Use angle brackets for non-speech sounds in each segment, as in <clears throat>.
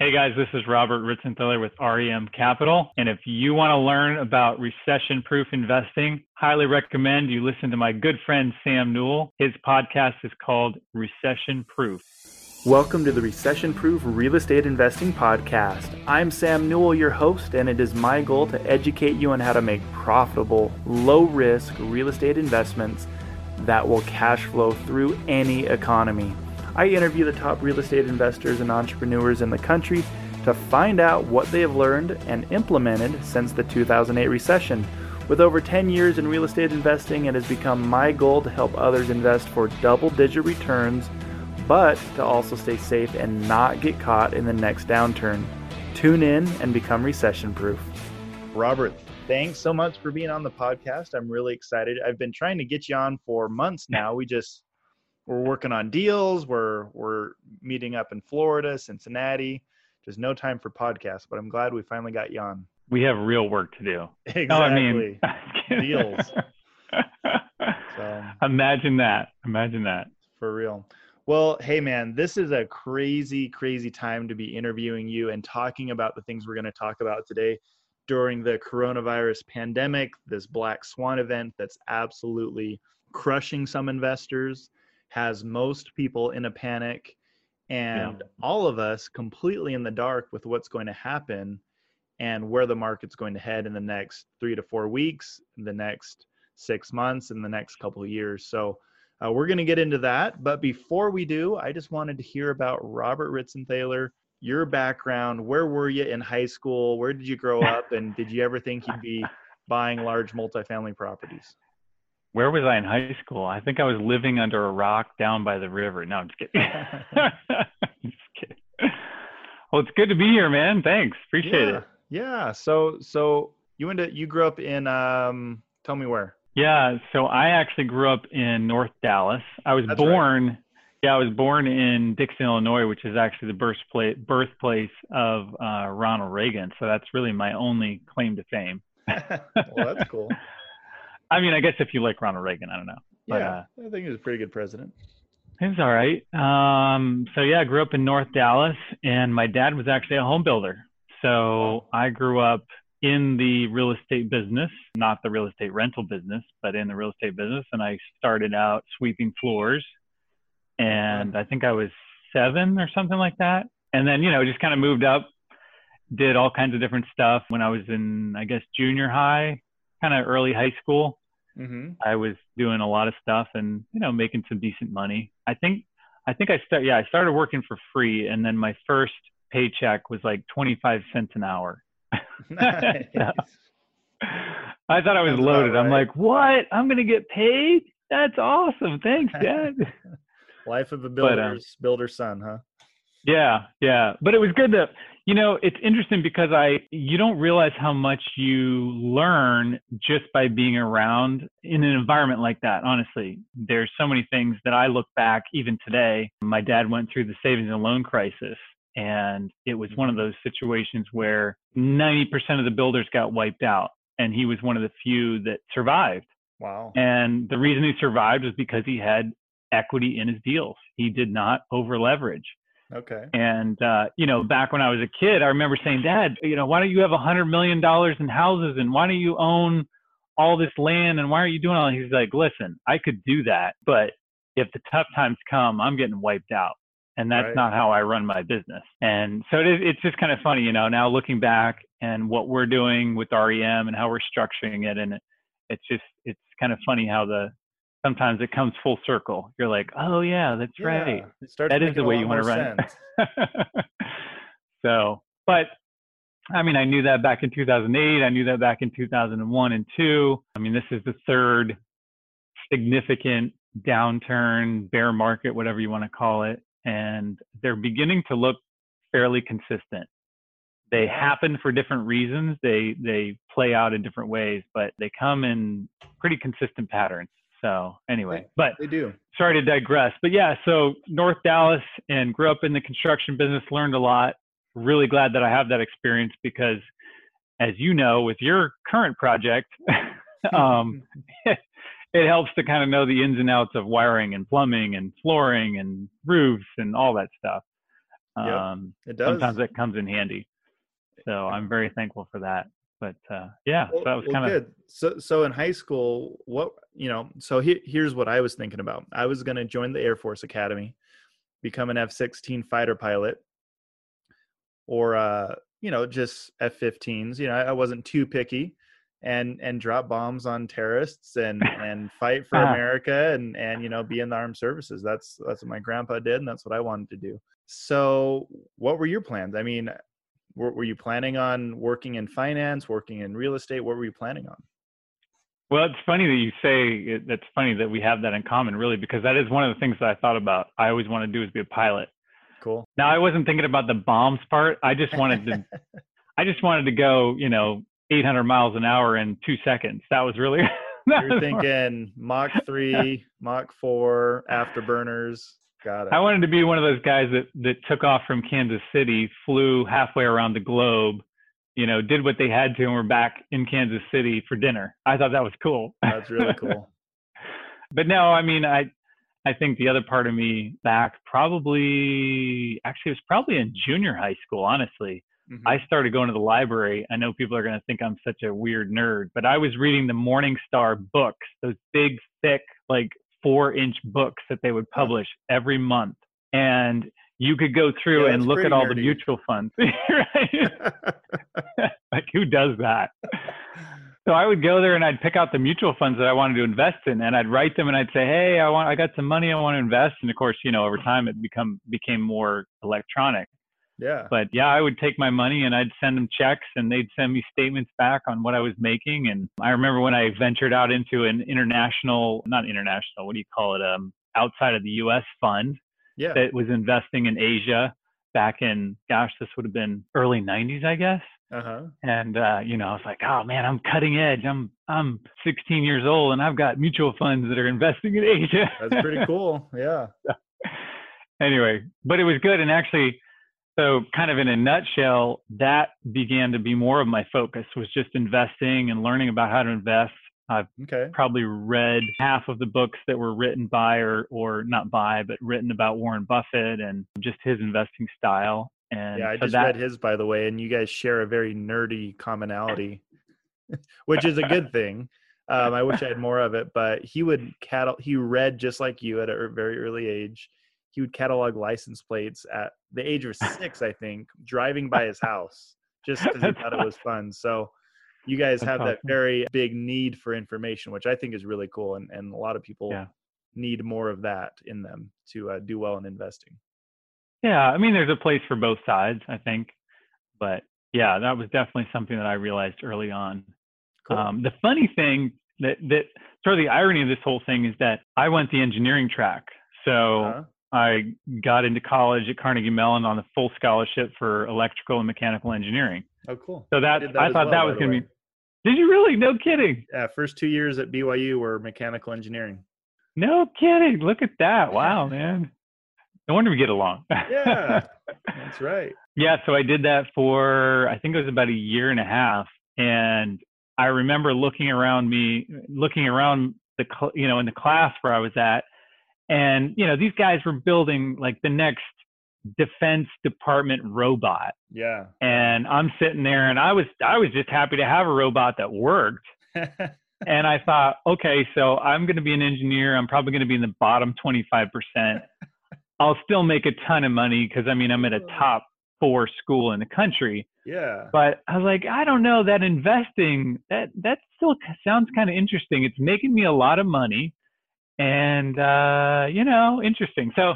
Hey guys, this is Robert Ritzenthaler with REM Capital. And if you want to learn about recession proof investing, highly recommend you listen to my good friend Sam Newell. His podcast is called Recession Proof. Welcome to the Recession Proof Real Estate Investing Podcast. I'm Sam Newell, your host, and it is my goal to educate you on how to make profitable, low risk real estate investments that will cash flow through any economy. I interview the top real estate investors and entrepreneurs in the country to find out what they have learned and implemented since the 2008 recession. With over 10 years in real estate investing, it has become my goal to help others invest for double digit returns, but to also stay safe and not get caught in the next downturn. Tune in and become recession proof. Robert, thanks so much for being on the podcast. I'm really excited. I've been trying to get you on for months now. We just we're working on deals. We're we're meeting up in Florida, Cincinnati. Just no time for podcasts, but I'm glad we finally got you on. We have real work to do. Exactly. No, I mean <laughs> deals. so, imagine that. Imagine that. For real. Well, hey man, this is a crazy, crazy time to be interviewing you and talking about the things we're going to talk about today during the coronavirus pandemic, this black swan event that's absolutely crushing some investors has most people in a panic and yeah. all of us completely in the dark with what's going to happen and where the market's going to head in the next three to four weeks, the next six months, and the next couple of years. So uh, we're going to get into that. But before we do, I just wanted to hear about Robert Ritzenthaler, your background. Where were you in high school? Where did you grow up? And did you ever think you'd be buying large multifamily properties? Where was I in high school? I think I was living under a rock down by the river. No, I'm just kidding. <laughs> <laughs> just kidding. Well, it's good to be here, man. Thanks. Appreciate yeah. it. Yeah. So, so you went to, you grew up in, um, tell me where. Yeah. So I actually grew up in North Dallas. I was That's born, right. yeah, I was born in Dixon, Illinois, which is actually the birthplace, birthplace of uh, Ronald Reagan. So that's really my only claim to fame. <laughs> well, that's cool. I mean, I guess if you like Ronald Reagan, I don't know. But, yeah, uh, I think he was a pretty good president. He was all right. Um, so yeah, I grew up in North Dallas, and my dad was actually a home builder. So I grew up in the real estate business, not the real estate rental business, but in the real estate business. And I started out sweeping floors, and I think I was seven or something like that. And then you know just kind of moved up, did all kinds of different stuff. When I was in, I guess, junior high, kind of early high school. Mm-hmm. I was doing a lot of stuff and you know making some decent money. I think I think I start yeah I started working for free and then my first paycheck was like 25 cents an hour. <laughs> <laughs> Nice. so, I thought I was That's loaded. Right. I'm like, what? I'm gonna get paid? That's awesome. Thanks, <laughs> Dad. Life of a builder's but, um, builder's son, huh? Yeah, yeah. But it was good to you know, it's interesting because I you don't realize how much you learn just by being around in an environment like that. Honestly, there's so many things that I look back even today. My dad went through the savings and loan crisis and it was one of those situations where 90% of the builders got wiped out and he was one of the few that survived. Wow. And the reason he survived was because he had equity in his deals. He did not over leverage. Okay. And uh, you know, back when I was a kid, I remember saying, "Dad, you know, why don't you have a hundred million dollars in houses, and why don't you own all this land, and why aren't you doing all?" He's like, "Listen, I could do that, but if the tough times come, I'm getting wiped out." And that's right. not how I run my business. And so it is, it's just kind of funny, you know, now looking back and what we're doing with REM and how we're structuring it. And it, it's just, it's kind of funny how the, sometimes it comes full circle. You're like, oh yeah, that's yeah, right. That is the way you want to run it. <laughs> so, but I mean, I knew that back in 2008. I knew that back in 2001 and two. I mean, this is the third significant downturn, bear market, whatever you want to call it, and they're beginning to look fairly consistent. They happen for different reasons. They they play out in different ways, but they come in pretty consistent patterns. So anyway, but they do. Sorry to digress, but yeah. So North Dallas and grew up in the construction business, learned a lot. Really glad that I have that experience because, as you know, with your current project, <laughs> um, it, <laughs> it helps to kind of know the ins and outs of wiring and plumbing and flooring and roofs and all that stuff. Um, It does. sometimes that comes in handy. So I'm very thankful for that. But uh, yeah, Well, so that was well, kind of good. So, so in high school, what you know? So he, here's what I was thinking about. I was going to join the Air Force Academy, become an F-16 fighter pilot, or uh, you know, just F-15s. You know, I, I wasn't too picky, and and drop bombs on terrorists and and fight <laughs> for Ah. America and and you know, be in the armed services. That's that's what my grandpa did, and that's what I wanted to do. So, what were your plans? I mean, were, were you planning on working in finance, working in real estate? What were you planning on? Well, it's funny that you say it, that's funny that we have that in common, really, because that is one of the things that I thought about. I always want to do is be a pilot. Cool. Now, I wasn't thinking about the bombs part. I just wanted to, <laughs> I just wanted to go, you know, 800 miles an hour in two seconds. That was really. <laughs> that You're was- thinking Mach three, Mach four, afterburners. Got it. I wanted to be one of those guys that that took off from Kansas City, flew halfway around the globe, you know, did what they had to, and were back in Kansas City for dinner. I thought that was cool. That's really <laughs> cool. but no, I mean, I I think the other part of me back probably actually it was probably in junior high school. Honestly, Mhm. I started going to the library. I know people are going to think I'm such a weird nerd, but I was reading the Morningstar books, those big, thick, like four inch books that they would publish every month. And you could go through Yeah, and look at all the mutual funds. <laughs> <laughs> like, who does that? So I would go there and I'd pick out the mutual funds that I wanted to invest in, and I'd write them and I'd say, "Hey, I want, I got some money I want to invest." And of course, you know, over time it become became more electronic. Yeah. But yeah, I would take my money and I'd send them checks, and they'd send me statements back on what I was making. And I remember when I ventured out into an international, not international, what do you call it, um, outside of the U.S. fund Yeah. that was investing in Asia back in, gosh, this would have been early '90s, I guess Uh huh. and uh, you know, I was like, oh man, I'm cutting edge. I'm I'm 16 years old, and I've got mutual funds that are investing in Asia. That's pretty cool. Yeah. <laughs> anyway, but it was good, and actually, so kind of in a nutshell, that began to be more of my focus was just investing and learning about how to invest. I've Okay. probably read half of the books that were written by or or not by, but written about Warren Buffett and just his investing style. And Yeah, I so just that, read his, by the way, and you guys share a very nerdy commonality, <laughs> which is a good <laughs> thing. Um, I wish I had more of it, but he would catalog. He read just like you at a er- very early age. He would catalog license plates at the age of <laughs> six, I think, driving by his house just because he thought it was fun. So, you guys have that very big need for information, which I think is really cool, and and a lot of people Yeah. need more of that in them to uh, do well in investing. Yeah, I mean, there's a place for both sides, I think. But yeah, that was definitely something that I realized early on. Cool. Um, the funny thing that that sort of the irony of this whole thing is that I went the engineering track, so Uh-huh. I got into college at Carnegie Mellon on a full scholarship for electrical and mechanical engineering. Oh, cool. So that did I, thought well, that was going to be. Did you really? No kidding. Yeah, first two years at BYU were mechanical engineering. No kidding. Look at that. Wow, <laughs> man. No wonder we get along. Yeah, <laughs> that's right. Yeah, so I did that for I think it was about a year and a half, and I remember looking around me, looking around the you know in the class where I was at, and you know these guys were building like the next defense department robot, Yeah. and I'm sitting there and I was I was just happy to have a robot that worked, <laughs> and I thought, okay, so I'm going to be an engineer. I'm probably going to be in the bottom 25%. I'll still make a ton of money because I mean, I'm at a top four school in the country. yeah. But I was like, I don't know that investing that that still sounds kind of interesting. It's making me a lot of money, and uh, you know, interesting. So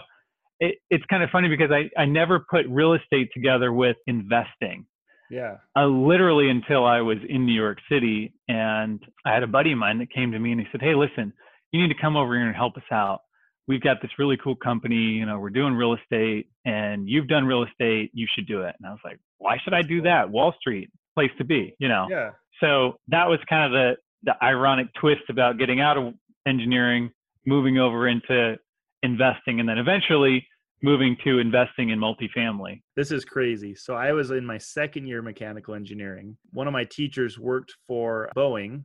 it, it's kind of funny because I I never put real estate together with investing Yeah. uh, literally until I was in New York City. And I had a buddy of mine that came to me and he said, Hey, listen, you need to come over here and help us out. We've got this really cool company. You know, we're doing real estate and you've done real estate. You should do it. And I was like, Why should I do that? Wall Street, place to be, you know? Yeah. So that was kind of the, the ironic twist about getting out of engineering, moving over into investing, and then eventually moving to investing in multifamily. This is crazy. So I was in my second year mechanical engineering. One of my teachers worked for Boeing.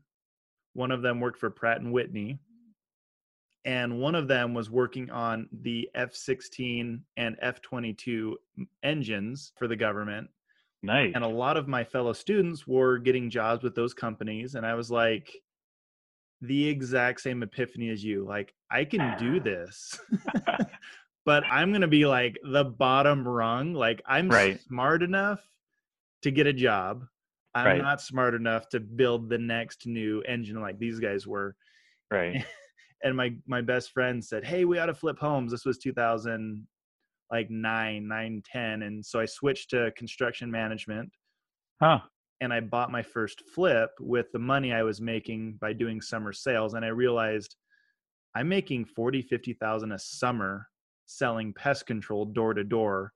One of them worked for Pratt and Whitney. and one of them was working on the F-16 and F-22 engines for the government. Nice. And a lot of my fellow students were getting jobs with those companies, and I was like, the exact same epiphany as you. Like, I can do ah. this, <laughs> <laughs> but I'm gonna be like the bottom rung. Like, I'm Right. smart enough to get a job. I'm Right. not smart enough to build the next new engine like these guys were right. <laughs> and my my best friend said hey we ought to flip homes this was 2000 like 9 9 10 and so i switched to construction management Huh. And i bought my first flip with the money i was making by doing summer sales and i realized i'm making 40 50000 a summer selling pest control door to door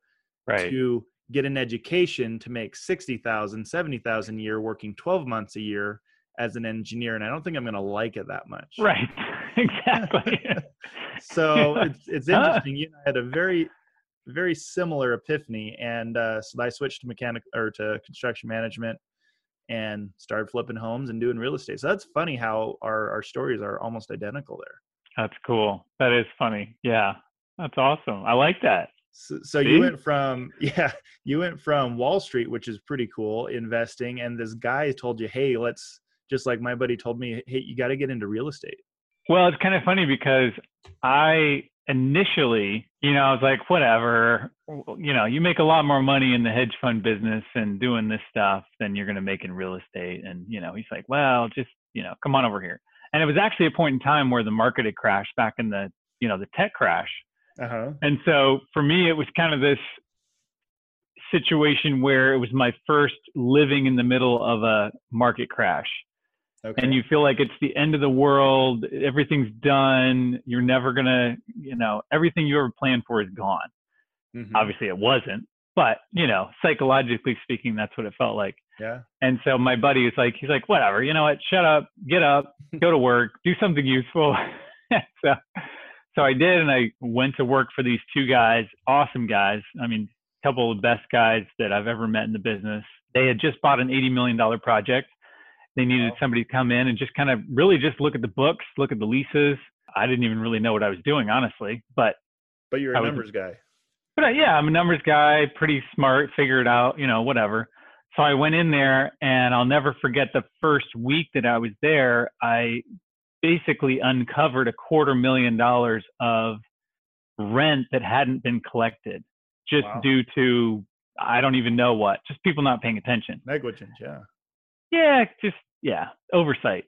to get an education to make 60,000 70,000 a year working 12 months a year as an engineer and I don't think I'm going to like it that much. Right. <laughs> exactly. <laughs> so it's it's interesting. You and I had a very very similar epiphany, and uh, so I switched to mechanic or to construction management and started flipping homes and doing real estate. So that's funny how our our stories are almost identical there. That's cool. That is funny. Yeah. That's awesome. I like that. So, so you went from <laughs> yeah you went from Wall Street, which is pretty cool, investing, and this guy told you, hey, let's just like my buddy told me, hey, you got to get into real estate. Well, it's kind of funny because I initially, you know, I was like, whatever, you know, you make a lot more money in the hedge fund business and doing this stuff than you're going to make in real estate. And, you know, he's like, well, just, you know, come on over here. And it was actually a point in time where the market had crashed back in the, you know, the tech crash. Uh huh. And so for me, it was kind of this situation where it was my first living in the middle of a market crash Okay. and you feel like it's the end of the world everything's done you're never gonna you know everything you ever planned for is gone. Mhm. obviously it wasn't but you know psychologically speaking that's what it felt like. Yeah. and so my buddy is like he's like whatever you know what? Shut up get up go to work do something useful. <laughs> So so i did and i went to work for these two guys awesome guys. I mean a couple of the best guys that i've ever met in the business. They had just bought an 80 million dollar project they needed somebody to come in and just kind of really just look at the books look at the leases i didn't even really know what i was doing honestly but But you're a I was- numbers guy. but uh, yeah, I'm a numbers guy, pretty smart, figure it out, you know, whatever. So I went in there and I'll never forget the first week that I was there, I basically uncovered a quarter million dollars of rent that hadn't been collected just Wow. due to I don't even know what, just people not paying attention Negligence. Yeah. Yeah, just yeah, oversight.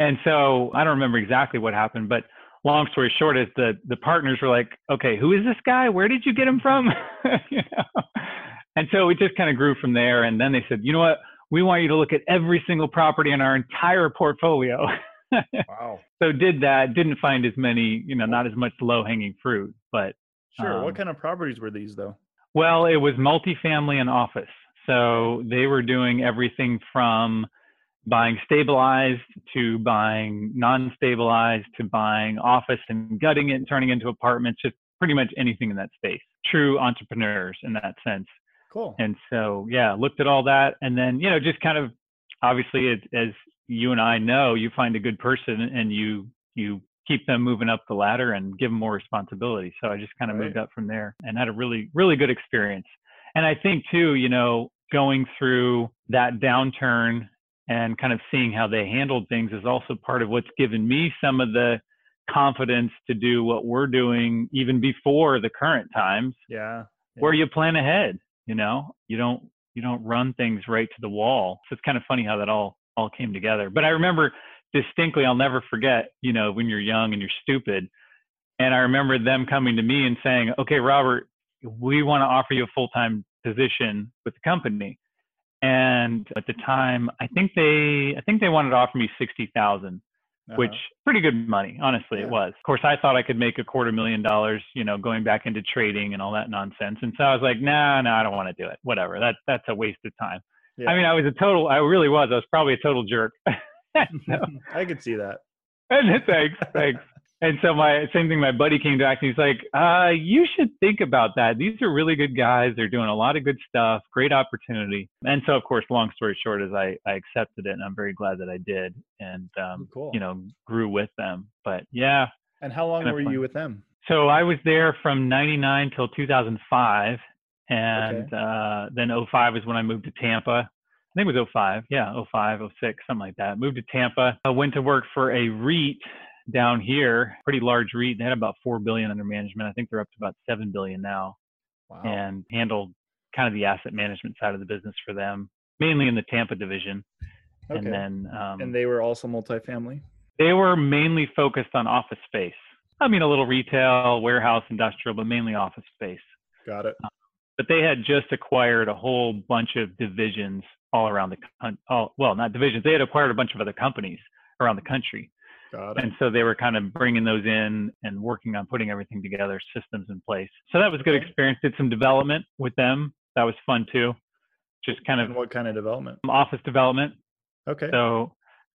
And so I don't remember exactly what happened, but long story short is the the partners were like, okay, who is this guy? Where did you get him from? <laughs> you know? And so it just kind of grew from there. And then they said, you know what? We want you to look at every single property in our entire portfolio. <laughs> Wow. so did that. Didn't find as many, you know, not as much low hanging fruit, but Sure. Um, what kind of properties were these though? well, it was multifamily and office. So they were doing everything from buying stabilized to buying non-stabilized to buying office and gutting it and turning it into apartments, just pretty much anything in that space. True entrepreneurs in that sense. Cool. And so, yeah, looked at all that. And then, you know, just kind of obviously, it, as you and I know, you find a good person and you, you keep them moving up the ladder and give them more responsibility. So I just kind of Right. moved up from there and had a really, really good experience. And I think too, you know, going through that downturn and kind of seeing how they handled things is also part of what's given me some of the confidence to do what we're doing even before the current times yeah. where you plan ahead you know? You don't you don't run things right to the wall. So it's kind of funny how that all all came together. But i remember distinctly i'll never forget you know when you're young and you're stupid and i remember them coming to me and saying okay robert we want to offer you a full-time position with the company. And at the time i think they i think they wanted to offer me 60000 which Uh-huh. pretty good money honestly Yeah. it was. Of course i thought i could make a quarter million dollars you know going back into trading and all that nonsense. And so i was like no nah, no nah, i don't want to do it. Whatever. That that's a waste of time. Yeah. i mean i was a total i really was. I was probably a total jerk. <laughs> So, <laughs> I could see that. and <laughs> thanks thanks and so my same thing my buddy came back and he's like uh you should think about that these are really good guys they're doing a lot of good stuff great opportunity and so of course long story short is i i accepted it and i'm very glad that i did and um Cool. you know grew with them but yeah And how long were fun. you with them? So I was there from 99 till 2005. And uh, then 05 is when I moved to Tampa. I think it was 05. Yeah, 05, 06, something like that. Moved to Tampa. I went to work for a REIT down here, pretty large REIT. They had about 4 billion under management. I think they're up to about 7 billion now Wow. and handled kind of the asset management side of the business for them, mainly in the Tampa division. okay. And then um, and they were also multifamily. they were mainly focused on office space. I mean, a little retail, warehouse, industrial, but mainly office space. Got it. But they had just acquired a whole bunch of divisions all around the country. Oh, well, not divisions. They had acquired a bunch of other companies around the country. Got it. And so they were kind of bringing those in and working on putting everything together, systems in place. So that was a good experience. Did some development with them. That was fun too. Just kind of what kind of development? office development. Okay. So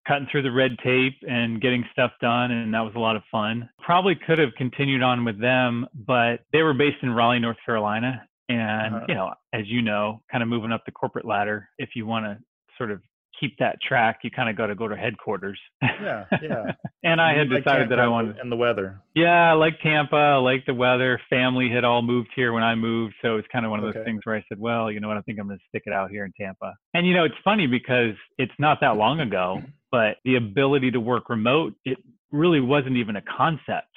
cutting through the red tape and getting stuff done, and that was a lot of fun. Probably could have continued on with them, but they were based in Raleigh, North Carolina, and Uh-huh. you know, as you know, kind of moving up the corporate ladder. If you want to sort of keep that track, you kind of got to go to headquarters. yeah. Yeah. <laughs> and I had like decided that I wanted. and the weather. Yeah, I like Tampa. I like the weather. Family had all moved here when I moved, so it's kind of one of those Okay. things where I said, "Well, you know what? I think I'm going to stick it out here in Tampa." And you know, it's funny because it's not that long ago, <clears throat> but the ability to work remote, it really wasn't even a concept.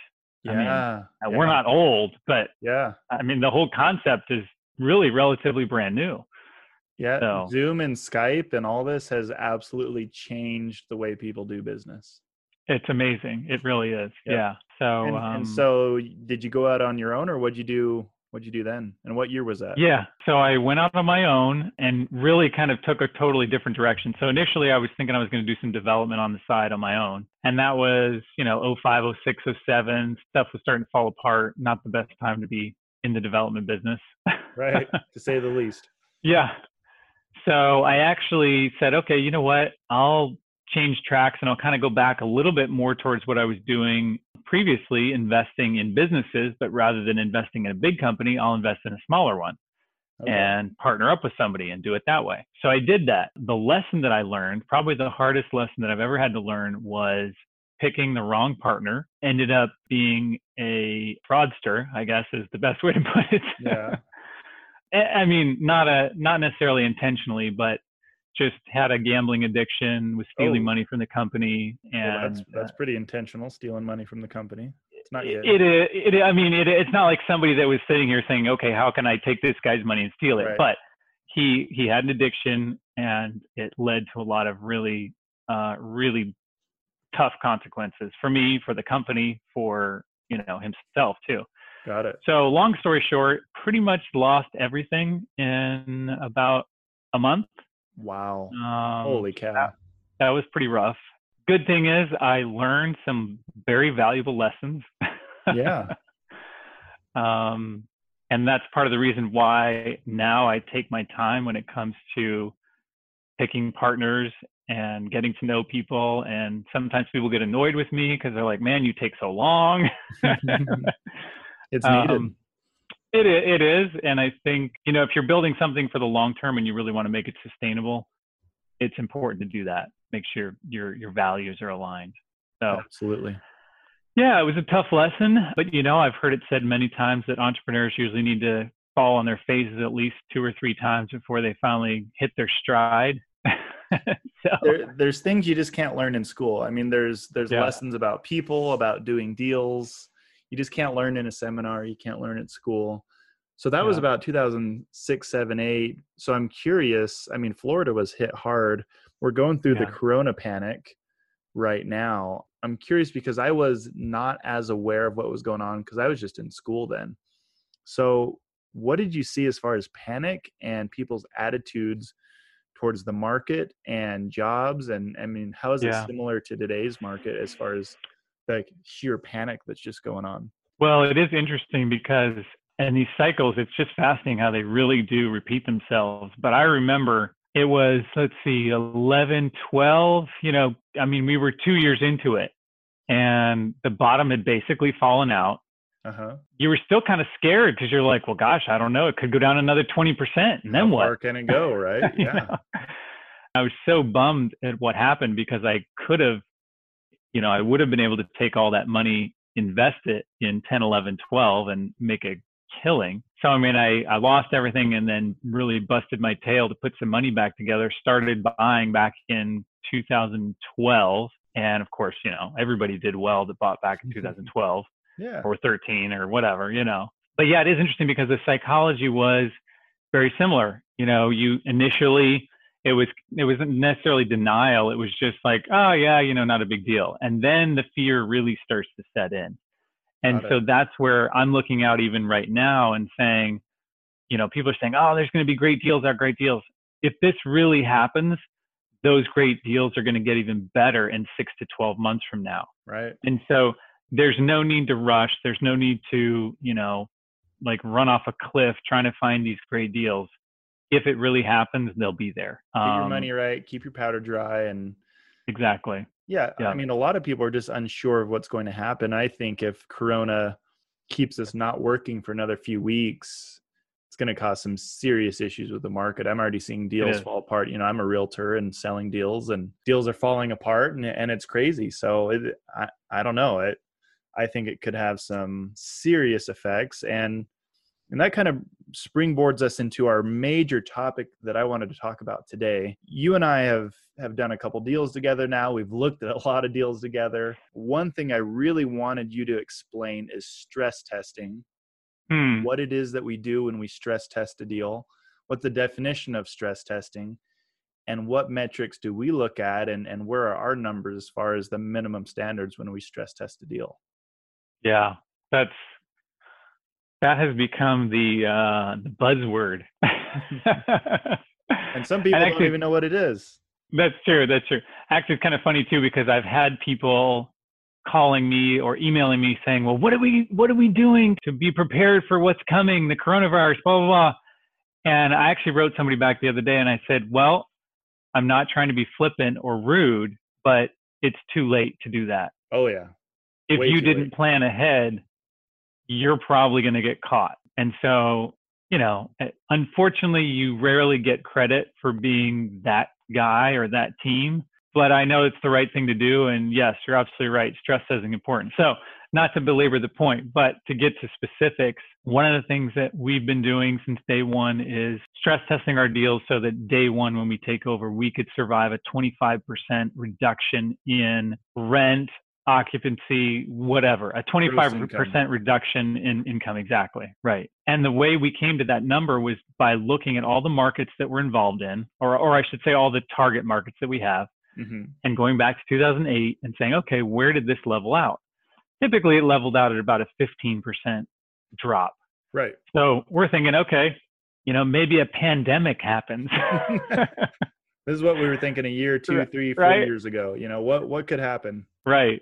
I Yeah. mean, yeah. We're not old, but Yeah. I mean, the whole concept is really relatively brand new. Yeah. So- Zoom and Skype and all this has absolutely changed the way people do business. It's amazing. It really is. Yep. Yeah. So, and, um, and so did you go out on your own or what'd you do? What'd you do then? And what year was that? Yeah. So I went out on my own and really kind of took a totally different direction. So initially I was thinking I was going to do some development on the side on my own. And that was, you know, 05, 06, 07. Stuff was starting to fall apart. Not the best time to be in the development business. Right. <laughs> to say the least. yeah. So I actually said, okay, you know what? I'll change tracks and I'll kind of go back a little bit more towards what I was doing previously, investing in businesses, but rather than investing in a big company, I'll invest in a smaller one Okay. and partner up with somebody and do it that way. So I did that. The lesson that I learned, probably the hardest lesson that I've ever had to learn was picking the wrong partner. Ended up being a fraudster, I guess is the best <laughs> way to put it. Yeah. I I mean, not a not necessarily intentionally, but just had a gambling addiction, was stealing Oh. money from the company, Well, and that's that's pretty intentional, stealing money from the company. It's not yet. it, it, it, I mean, it, it's not like somebody that was sitting here saying, okay, how can I take this guy's money and steal it? Right. But he, he had an addiction and it led to a lot of really, uh, really tough consequences for me, for the company, for, you know, himself too. Got it. So long story short, pretty much lost everything in about a month. Wow. Um, Holy cow. that was pretty rough. Good thing is I learned some very valuable lessons. Yeah. <laughs> um, and that's part of the reason why now I take my time when it comes to picking partners and getting to know people. And sometimes people get annoyed with me because they're like, "Man, you take so long." <laughs> <laughs> it's needed. Um, it it is, and I think you know if you're building something for the long term and you really want to make it sustainable, it's important to do that. Make sure your your values are aligned. So Absolutely. yeah, it was a tough lesson, but you know I've heard it said many times that entrepreneurs usually need to fall on their faces at least two or three times before they finally hit their stride. <laughs> so There, there's things you just can't learn in school. I mean, there's there's Yeah. lessons about people, about doing deals. You just can't learn in a seminar. You can't learn at school. So that was about 2006, 7, 8. So I'm curious. I mean, Florida was hit hard. We're going through the corona panic right now. I'm curious because I was not as aware of what was going on because I was just in school then. So, what did you see as far as panic and people's attitudes towards the market and jobs? And I mean, how is Yeah. it similar to today's market as far as like sheer panic that's just going on? Well, it is interesting because in these cycles, it's just fascinating how they really do repeat themselves. But I remember it was, let's see, 11, 12, you know, I mean, we were two years into it and the bottom had basically fallen out. Uh huh. You were still kind of scared because you're like, well, gosh, I don't know. It could go down another 20%. And then How what? far can it go, right? You <laughs> Yeah. know? I was so bummed at what happened because I could have, you know, I would have been able to take all that money invest it in 10, 11, 12 and make a killing. So, I mean, I, I lost everything and then really busted my tail to put some money back together, started buying back in 2012. And of course, you know, everybody did well that bought back in <laughs> 2012 yeah. or 13 or whatever, you know. But yeah, it is interesting because the psychology was very similar. You know, you initially it was it wasn't necessarily denial. It was just like, oh yeah, you know, not a big deal. And then the fear really starts to set in. And so that's where I'm looking out even right now and saying, you know, people are saying, oh, there's going to be great deals, are great deals. If this really happens, those great deals are going to get even better in six to 12 months from now. Right. And so there's no need to rush. There's no need to, you know, like run off a cliff trying to find these great deals. If it really happens, they'll be there. Get um, your money right, keep your powder dry, and exactly. Yeah, yeah, I mean, a lot of people are just unsure of what's going to happen. I think if Corona keeps us not working for another few weeks, it's going to cause some serious issues with the market. I'm already seeing deals fall apart. You know, I'm a realtor and selling deals, and deals are falling apart, and, and it's crazy. So it, I, I don't know. It, I think it could have some serious effects, and and that kind of springboards us into our major topic that I wanted to talk about today. You and I have have done a couple deals together now. We've looked at a lot of deals together. One thing I really wanted you to explain is stress testing. Hmm. What it is that we do when we stress test a deal, what the definition of stress testing, and what metrics do we look at and, and where are our numbers as far as the minimum standards when we stress test a deal? Yeah, that's that has become the uh, the buzzword. and some people and actually, don't even know what it is. That's true. That's true. Actually, it's kind of funny too because I've had people calling me or emailing me saying, "Well, what are we what are we doing to be prepared for what's coming, the coronavirus, blah blah blah." And I actually wrote somebody back the other day and I said, "Well, I'm not trying to be flippant or rude, but it's too late to do that." Oh yeah. If Way you didn't late. plan ahead, you're probably going to get caught. And so, you know, eh, unfortunately, you rarely get credit for being that guy or that team. But I know it's the right thing to do. And yes, you're absolutely right. Stress testing important. So, not to belabor the point, but to get to specifics, one of the things that we've been doing since day one is stress testing our deals so that day one, when we take over, we could survive a 25% reduction in rent, occupancy, whatever, a 25% reduction in income. Exactly. Right. And the way we came to that number was by looking at all the markets that we're involved in, or, or I should say, all the target markets that we have, mm-hmm. and going back to 2008 and saying, okay, where did this level out? Typically, it leveled out at about a 15% drop. Right. So we're thinking, okay, you know, maybe a pandemic happens. <laughs> this is what we were thinking a year, two, <laughs> three, four right? years ago. You know, what what could happen? Right.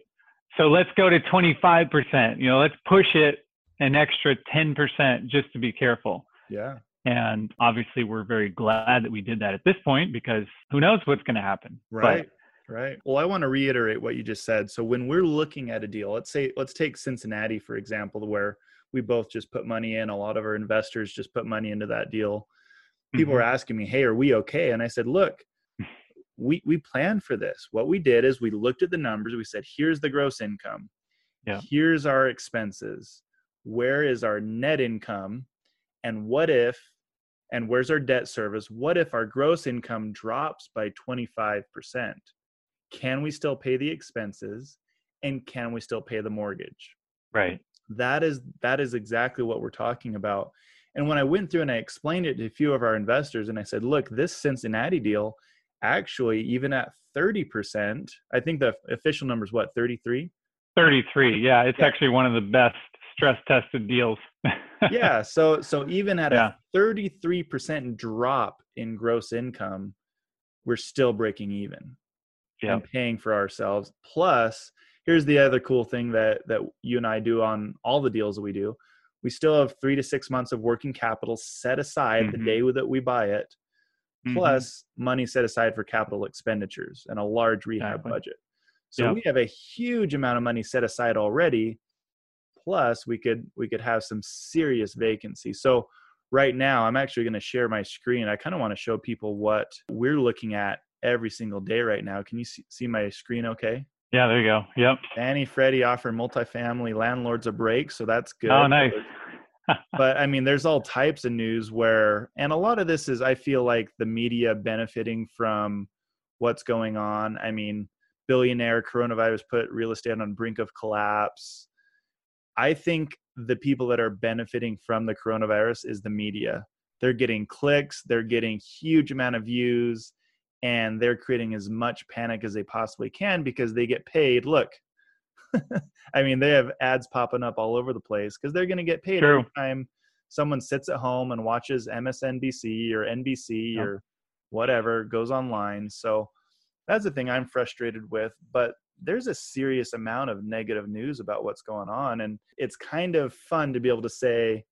So let's go to 25%. You know, let's push it an extra 10% just to be careful. Yeah. And obviously, we're very glad that we did that at this point because who knows what's going to happen. Right. But, right. Well, I want to reiterate what you just said. So when we're looking at a deal, let's say, let's take Cincinnati, for example, where we both just put money in. A lot of our investors just put money into that deal. People mm-hmm. were asking me, Hey, are we okay? And I said, Look, we we planned for this. What we did is we looked at the numbers. We said, here's the gross income. Yeah. Here's our expenses. Where is our net income? And what if and where's our debt service? What if our gross income drops by 25%? Can we still pay the expenses and can we still pay the mortgage? Right. That is that is exactly what we're talking about. And when I went through and I explained it to a few of our investors and I said, "Look, this Cincinnati deal actually even at 30% i think the official number is what 33 33 yeah it's yeah. actually one of the best stress tested deals <laughs> yeah so so even at yeah. a 33% drop in gross income we're still breaking even yeah. and paying for ourselves plus here's the other cool thing that that you and i do on all the deals that we do we still have three to six months of working capital set aside mm-hmm. the day that we buy it mm-hmm. plus money set aside for capital expenditures and a large rehab exactly. budget. So yep. we have a huge amount of money set aside already. Plus, we could we could have some serious vacancy. So right now, I'm actually going to share my screen. I kind of want to show people what we're looking at every single day right now. Can you see, see my screen? Okay. Yeah, there you go. Yep. Fannie Freddie offer multifamily landlords a break, so that's good. Oh, nice. But I mean, there's all types of news where, and a lot of this is, I feel like the media benefiting from what's going on. I mean, billionaire coronavirus put real estate on brink of collapse. I think the people that are benefiting from the coronavirus is the media. They're getting clicks, they're getting huge amount of views, and they're creating as much panic as they possibly can because they get paid. Look, <laughs> I mean, they have ads popping up all over the place because they're going to get paid True. every time someone sits at home and watches MSNBC or NBC yep. or whatever goes online. So that's the thing I'm frustrated with. But there's a serious amount of negative news about what's going on. And it's kind of fun to be able to say,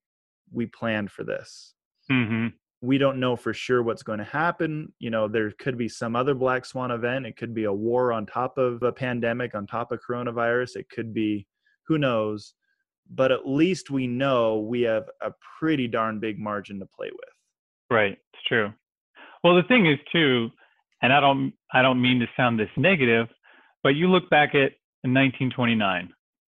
we planned for this. Mm-hmm. We don't know for sure what's going to happen. You know, there could be some other black swan event. It could be a war on top of a pandemic, on top of coronavirus. It could be, who knows? But at least we know we have a pretty darn big margin to play with. Right. It's true. Well, the thing is, too, and I don't, I don't mean to sound this negative, but you look back at 1929.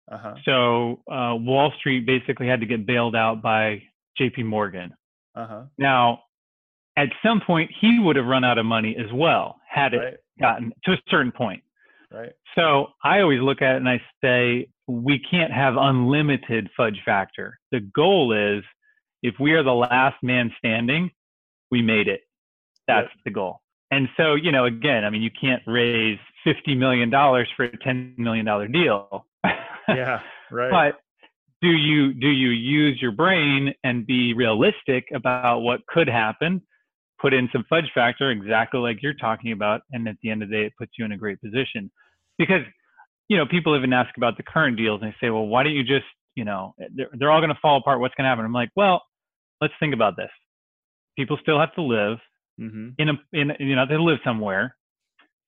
Uh-huh. So uh, Wall Street basically had to get bailed out by J.P. Morgan. Uh-huh. Now, at some point, he would have run out of money as well had it right. gotten to a certain point. Right. So I always look at it and I say we can't have unlimited fudge factor. The goal is if we are the last man standing, we made it. That's yep. the goal. And so, you know, again, I mean, you can't raise $50 million for a $10 million deal. yeah, <laughs> right. But do you do you use your brain and be realistic about what could happen? Put in some fudge factor, exactly like you're talking about, and at the end of the day, it puts you in a great position. Because, you know, people even ask about the current deals and they say, well, why don't you just, you know, they're, they're all going to fall apart. What's going to happen? I'm like, well, let's think about this. People still have to live mm-hmm. in a in you know they live somewhere.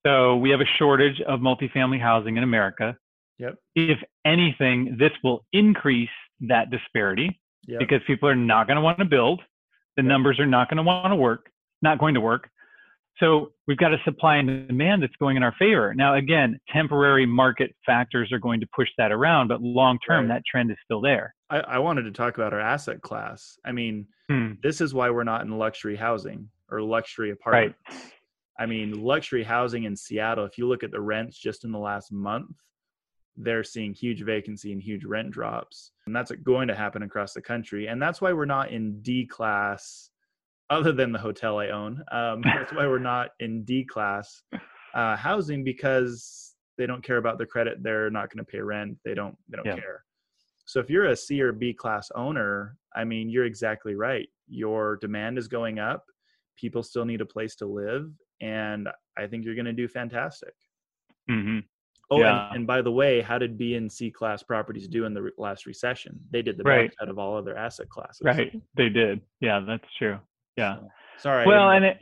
So we have a shortage of multifamily housing in America. Yep. If anything, this will increase that disparity yep. because people are not going to want to build. The numbers are not going to want to work, not going to work. So we've got a supply and demand that's going in our favor. Now, again, temporary market factors are going to push that around, but long term, right. that trend is still there. I, I, wanted to talk about our asset class. I mean, hmm. this is why we're not in luxury housing or luxury apartments. Right. I mean, luxury housing in Seattle, if you look at the rents just in the last month, they're seeing huge vacancy and huge rent drops. And that's going to happen across the country. And that's why we're not in D class, other than the hotel I own. Um, <laughs> that's why we're not in D class uh, housing because they don't care about the credit. They're not going to pay rent. They don't, they don't yeah. care. So if you're a C or B class owner, I mean, you're exactly right. Your demand is going up people still need a place to live and i think you're going to do fantastic mm-hmm. Oh yeah. and, and, by the way how did b and c class properties do in the re- last recession they did the right. best out of all other asset classes right they did yeah that's true yeah so, sorry well and it,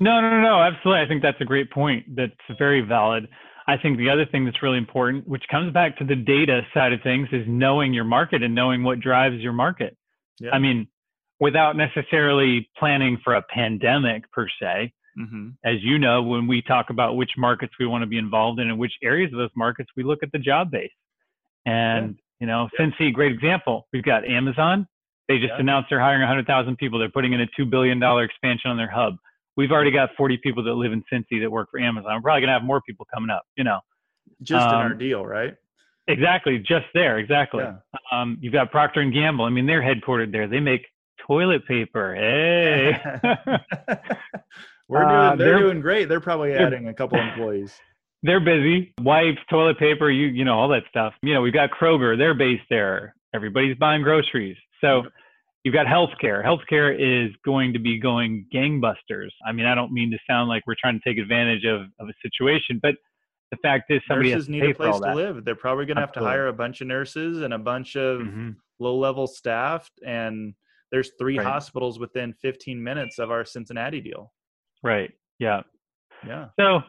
no no no no absolutely i think that's a great point that's very valid I think the other thing that's really important, which comes back to the data side of things, is knowing your market and knowing what drives your market. Yeah. I mean, without necessarily planning for a pandemic per se. Mm-hmm. As you know, when we talk about which markets we want to be involved in and which areas of those markets, we look at the job base. And, yeah. you know, yeah. Cincy, great example. We've got Amazon. They just yeah. announced they're hiring 100,000 people. They're putting in a $2 billion expansion on their hub. We've already got 40 people that live in Cincy that work for Amazon. We're probably going to have more people coming up, you know. Just um, in our um, deal, right? Exactly, just there, exactly. Yeah. Um, you've got Procter and Gamble. I mean, they're headquartered there. They make toilet paper. Hey. <laughs> <laughs> We're doing, uh, they're, they're, doing great. They're probably adding a couple employees. <laughs> They're busy. Wipes, toilet paper, you you know all that stuff. You know we've got Kroger. They're based there. Everybody's buying groceries. So you've got healthcare. Healthcare is going to be going gangbusters. I mean, I don't mean to sound like we're trying to take advantage of, of a situation, but the fact is somebody nurses need a place to live. They're probably going to have to hire a bunch of nurses and a bunch of mm-hmm. low level staff and there's three right. hospitals within 15 minutes of our Cincinnati deal. Right. Yeah. Yeah. So,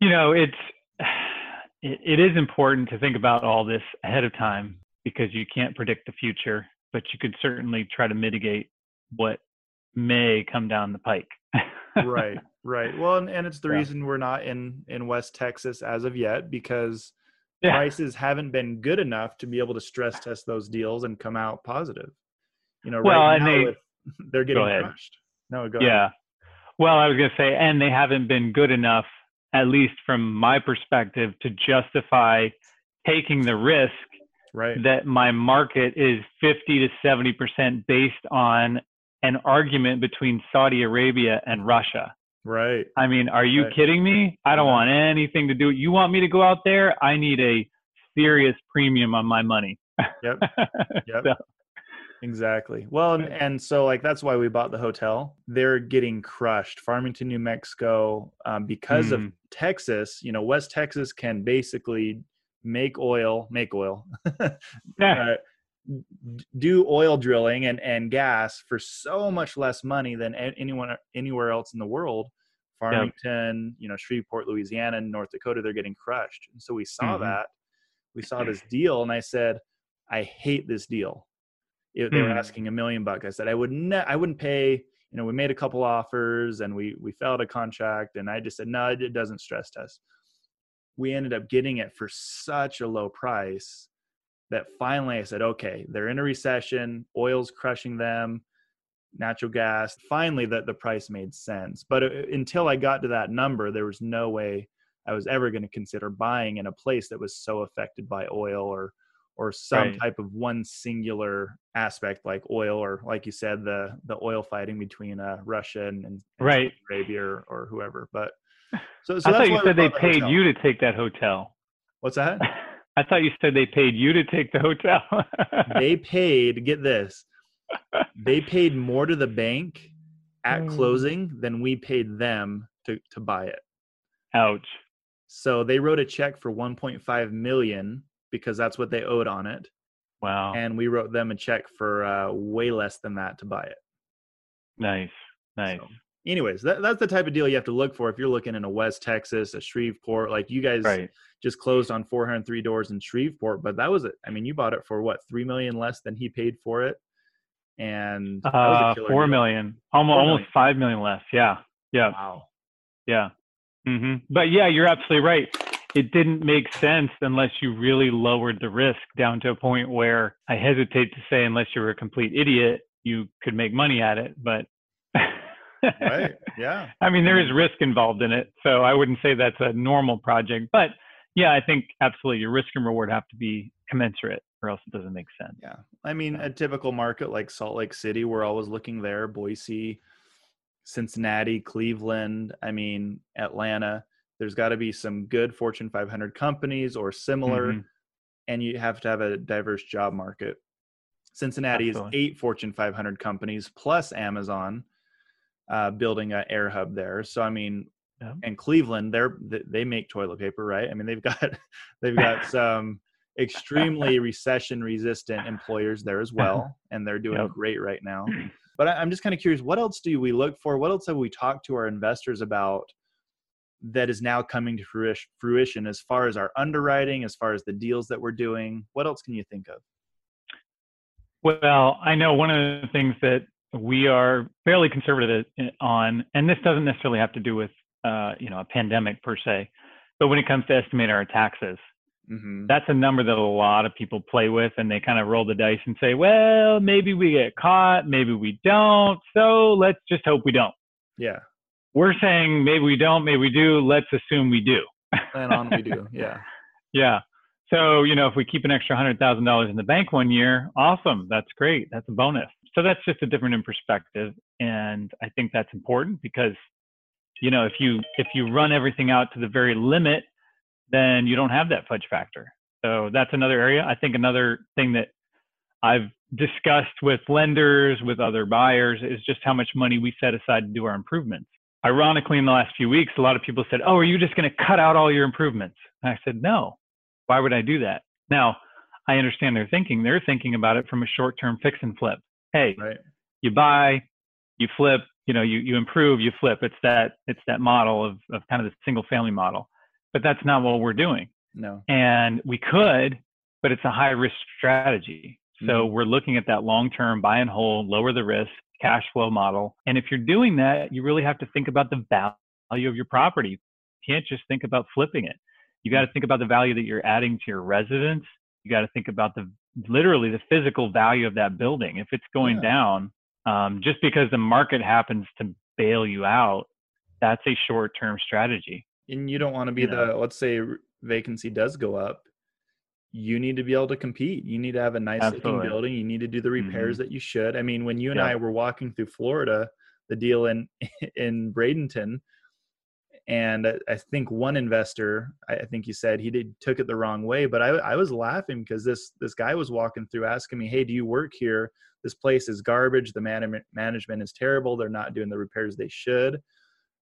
you know, it's <sighs> it, it is important to think about all this ahead of time because you can't predict the future, but you could certainly try to mitigate what may come down the pike. right. <laughs> Right. Well, and, and it's the Yeah. reason we're not in in West Texas as of yet because Yeah. prices haven't been good enough to be able to stress test those deals and come out positive. You know, Well, right now they- <laughs> they're getting crushed. No, go ahead. Well, I was going to say, and they haven't been good enough, at least from my perspective, to justify taking the risk Right. that my market is 50 to 70% based on an argument between Saudi Arabia and Russia. Right. I mean, are you Right. kidding me? I don't Yeah. want anything to do. You want me to go out there? I need a serious premium on my money. Yep. <laughs> Yep. So, Exactly. Well, and, and so like that's why we bought the hotel. They're getting crushed. Farmington, New Mexico, um, because of Mm. Texas. You know, West Texas can basically make oil, make oil, <laughs> yeah. uh, do oil drilling and and gas for so much less money than anyone anywhere else in the world. Farmington, you know, Shreveport, Louisiana, and North Dakota, they're getting crushed. And so we saw Mhm. that. We saw <clears throat> this deal, and I said, I hate this deal. It, they were Hmm. asking a million bucks. I said, I would ne- I wouldn't pay. You know, we made a couple offers and we we failed a contract, and I just said, no, it, doesn't stress test. We ended up getting it for such a low price that finally I said, okay, they're in a recession, oil's crushing them, natural gas. Finally, that the price made sense. But uh, until I got to that number, there was no way I was ever going to consider buying in a place that was so affected by oil or or some Right. type of one singular aspect like oil or like you said the the oil fighting between uh, Russia and, and Right. Saudi Arabia or, or whoever. But so, so I that's thought you said they the paid hotel. you to take that hotel. What's that? <laughs> I thought you said they paid you to take the hotel. they paid get this <laughs> they paid more to the bank at Mm. closing than we paid them to, to buy it Ouch. so they wrote a check for 1.5 million because that's what they owed on it Wow. and we wrote them a check for uh, way less than that to buy it nice. Nice. So, anyways that, that's the type of deal you have to look for if you're looking in a west texas a shreveport like you guys Right. just closed on 403 doors in shreveport but that was it i mean you bought it for what 3 million less than he paid for it and that was a Uh, four deal. Almost, Four almost million. five million less. Yeah. Yeah. wow Yeah. hmm But yeah, you're absolutely right. It didn't make sense unless you really lowered the risk down to a point where I hesitate to say, unless you were a complete idiot, you could make money at it. But <laughs> right yeah I mean, there is mm-hmm. risk involved in it. So I wouldn't say that's a normal project. But yeah, I think absolutely your risk and reward have to be commensurate or else it doesn't make sense. Yeah. I mean, a typical market like Salt Lake City, we're always looking there, Boise, Cincinnati, Cleveland, I mean, Atlanta. There's got to be some good Fortune 500 companies or similar, Mhm. and you have to have a diverse job market. Cincinnati Absolutely. is eight Fortune 500 companies plus Amazon uh, building an air hub there. So, I mean, Yeah. and Cleveland, they're they make toilet paper, right? I mean, they've got <laughs> they've got <laughs> some extremely recession resistant employers there as well, and they're doing Yep. great right now. <clears throat> But I, I'm just kind of curious, what else do we look for? What else have we talked to our investors about that is now coming to fruition, as far as our underwriting, as far as the deals that we're doing? What else can you think of? Well, I know one of the things that we are fairly conservative on, and this doesn't necessarily have to do with uh, you know a pandemic per se, but when it comes to estimating our taxes, Mm-hmm. that's a number that a lot of people play with, and they kind of roll the dice and say, well, maybe we get caught, maybe we don't, so let's just hope we don't. Yeah, We're saying maybe we don't, maybe we do. Let's assume we do. and on we do. <laughs> Yeah, Yeah. So, you know, if we keep an extra hundred thousand dollars in the bank one year, awesome. That's great. That's a bonus. So that's just a different in perspective. And I think that's important because, you know, if you if you run everything out to the very limit, then you don't have that fudge factor. So that's another area. I think another thing that I've discussed with lenders, with other buyers, is just how much money we set aside to do our improvements. Ironically, in the last few weeks, a lot of people said, Oh, are you just going to cut out all your improvements? And I said, No. Why would I do that? Now, I understand their thinking. They're thinking about it from a short term fix and flip. Hey, right. you buy, you flip, you know, you, you improve, you flip. It's that it's that model of, of kind of the single family model. But that's not what we're doing. No. And we could, but it's a high risk strategy. So mm-hmm. we're looking at that long term buy and hold, lower the risk, cash flow model. And if you're doing that, you really have to think about the value of your property. You can't just think about flipping it. You got to think about the value that you're adding to your residence. You got to think about the literally the physical value of that building. If it's going yeah. down, um, just because the market happens to bail you out, that's a short term strategy. And you don't want to be you the, know? let's say vacancy does go up. You need to be able to compete. You need to have a nice Absolutely. looking building. You need to do the repairs mm-hmm. that you should. I mean, when you and yeah. I were walking through Florida, the deal in <laughs> in Bradenton, and I think one investor, I think you said he did took it the wrong way, but I, I was laughing because this this guy was walking through asking me, "Hey, do you work here? This place is garbage. The management management is terrible. They're not doing the repairs they should."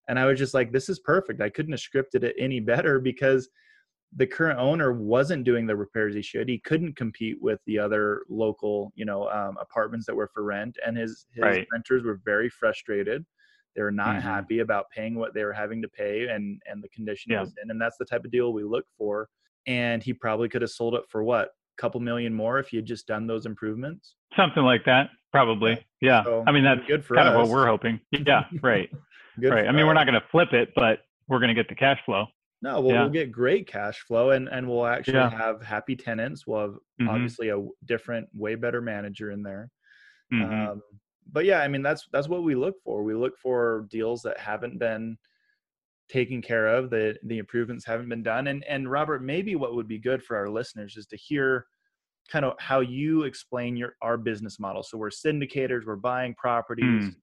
And I was just like, "This is perfect. I couldn't have scripted it any better because." The current owner wasn't doing the repairs he should. He couldn't compete with the other local, you know, um, apartments that were for rent, and his his right. renters were very frustrated. They were not mm-hmm. happy about paying what they were having to pay and and the condition yeah. was in. And that's the type of deal we look for. And he probably could have sold it for what? A couple million more if he had just done those improvements. Something like that, probably. Yeah. So, I mean that's good for kind us. of what we're hoping. Yeah, right. <laughs> right. I mean, us. we're not going to flip it, but we're going to get the cash flow. No, well, yeah. we'll get great cash flow, and and we'll actually yeah. have happy tenants. We'll have mm-hmm. obviously a different, way better manager in there. Mm-hmm. Um, but yeah, I mean that's that's what we look for. We look for deals that haven't been taken care of, the the improvements haven't been done. And and Robert, maybe what would be good for our listeners is to hear kind of how you explain your our business model. So we're syndicators, we're buying properties, mm.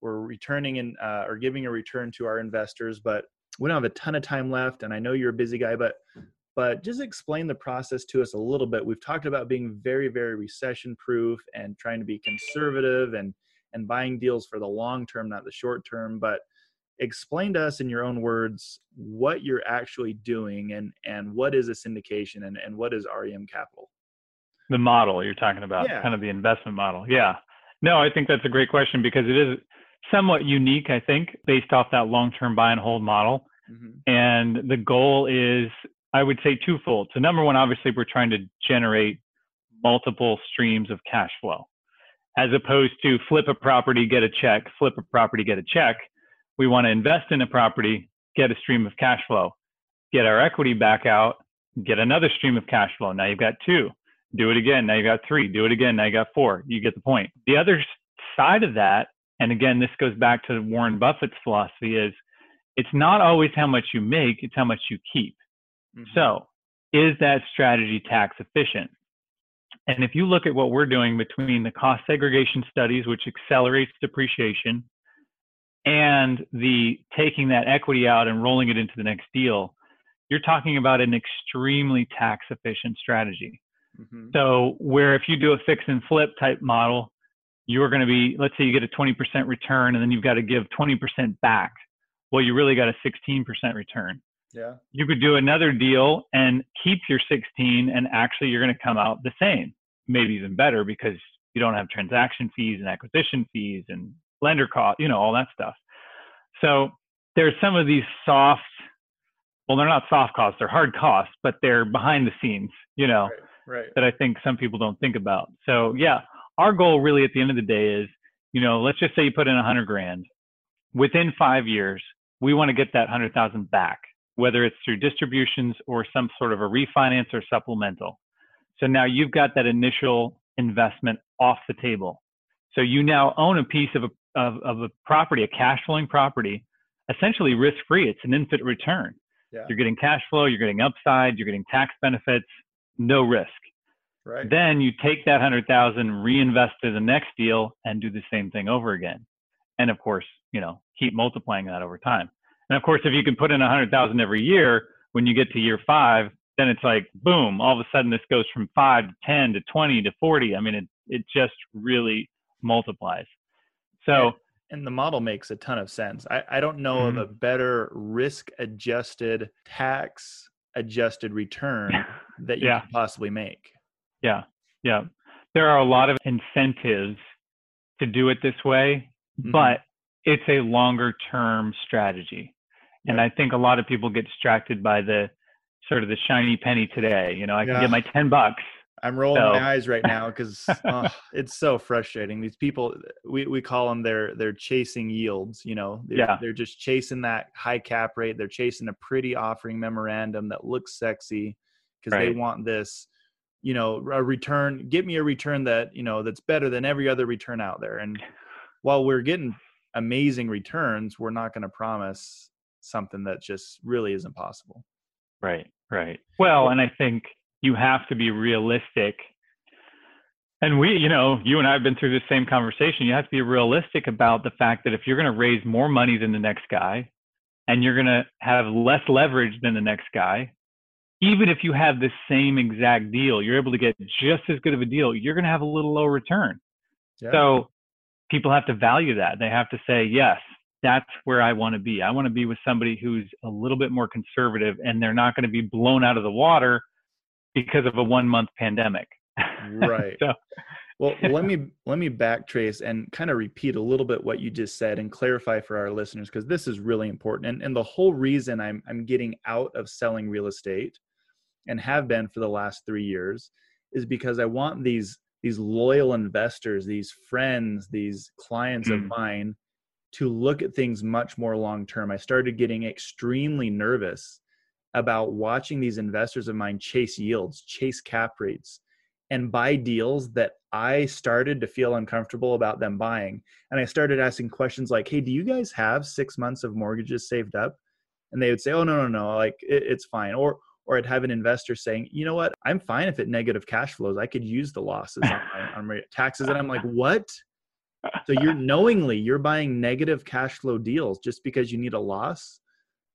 we're returning and, uh, or giving a return to our investors, but we don't have a ton of time left. And I know you're a busy guy, but but just explain the process to us a little bit. We've talked about being very, very recession proof and trying to be conservative and and buying deals for the long term, not the short term. But explain to us in your own words what you're actually doing and and what is a syndication and, and what is REM Capital. The model you're talking about, yeah. kind of the investment model. Yeah. No, I think that's a great question because it is somewhat unique, I think, based off that long term buy and hold model. Mm-hmm. And the goal is, I would say, twofold. So, number one, obviously, we're trying to generate multiple streams of cash flow as opposed to flip a property, get a check, flip a property, get a check. We want to invest in a property, get a stream of cash flow, get our equity back out, get another stream of cash flow. Now you've got two. Do it again. Now you've got three. Do it again. Now you got four. You get the point. The other side of that, and again, this goes back to Warren Buffett's philosophy is it's not always how much you make, it's how much you keep. Mm-hmm. So is that strategy tax efficient? And if you look at what we're doing between the cost segregation studies, which accelerates depreciation, and the taking that equity out and rolling it into the next deal, you're talking about an extremely tax efficient strategy. Mm-hmm. So, where if you do a fix and flip type model, you're going to be, let's say you get a 20% return and then you've got to give 20% back. Well, you really got a 16% return. Yeah. You could do another deal and keep your 16 and actually you're going to come out the same maybe even better because you don't have transaction fees and acquisition fees and lender cost, you know, all that stuff. So there's some of these soft, well, they're not soft costs, they're hard costs, but they're behind the scenes, you know, right, right. that I think some people don't think about. So yeah, our goal really at the end of the day is, you know, let's just say you put in a hundred grand. Within five years, we want to get that hundred thousand back, whether it's through distributions or some sort of a refinance or supplemental. So now you've got that initial investment off the table. So you now own a piece of a, of, of a property, a cash flowing property, essentially risk free. It's an infinite return. Yeah. You're getting cash flow, you're getting upside, you're getting tax benefits, no risk. Right. Then you take that hundred thousand, reinvest in the next deal, and do the same thing over again. And of course, you know, keep multiplying that over time. And of course, if you can put in a hundred thousand every year, when you get to year five, then it's like boom all of a sudden this goes from 5 to 10 to 20 to 40 i mean it it just really multiplies so and the model makes a ton of sense i, I don't know mm-hmm. of a better risk adjusted tax adjusted return <laughs> that you yeah. can possibly make yeah yeah there are a lot of incentives to do it this way mm-hmm. but it's a longer term strategy and i think a lot of people get distracted by the sort of the shiny penny today. You know, I can yeah. get my 10 bucks, I'm rolling so. my eyes right now because oh, <laughs> uh, it's so frustrating. These people, we, we call them they're they're chasing yields. You know, they're, yeah. they're just chasing that high cap rate. They're chasing a pretty offering memorandum that looks sexy because right. they want this, you know, a return. Get me a return that you know that's better than every other return out there. And while we're getting amazing returns, we're not going to promise something that just really isn't possible. Right, right. Well, and I think you have to be realistic. And we, you know, you and I have been through the same conversation. You have to be realistic about the fact that if you're going to raise more money than the next guy and you're going to have less leverage than the next guy, even if you have the same exact deal, you're able to get just as good of a deal, you're going to have a little low return. Yeah. So people have to value that. They have to say, yes, that's where I want to be. I want to be with somebody who's a little bit more conservative and they're not going to be blown out of the water because of a one month pandemic. Right. <laughs> so, well, <laughs> let me let me backtrace and kind of repeat a little bit what you just said and clarify for our listeners because this is really important. And and the whole reason I'm I'm getting out of selling real estate and have been for the last 3 years is because I want these these loyal investors, these friends, these clients mm. of mine to look at things much more long term. I started getting extremely nervous about watching these investors of mine chase yields, chase cap rates, and buy deals that I started to feel uncomfortable about them buying. And I started asking questions like, hey, do you guys have six months of mortgages saved up? And they would say, oh, no, no, no, like it, it's fine. Or, or I'd have an investor saying, you know what, I'm fine if it negative cash flows. I could use the losses on my, on my taxes. And I'm like, what? So you're <laughs> knowingly you're buying negative cash flow deals just because you need a loss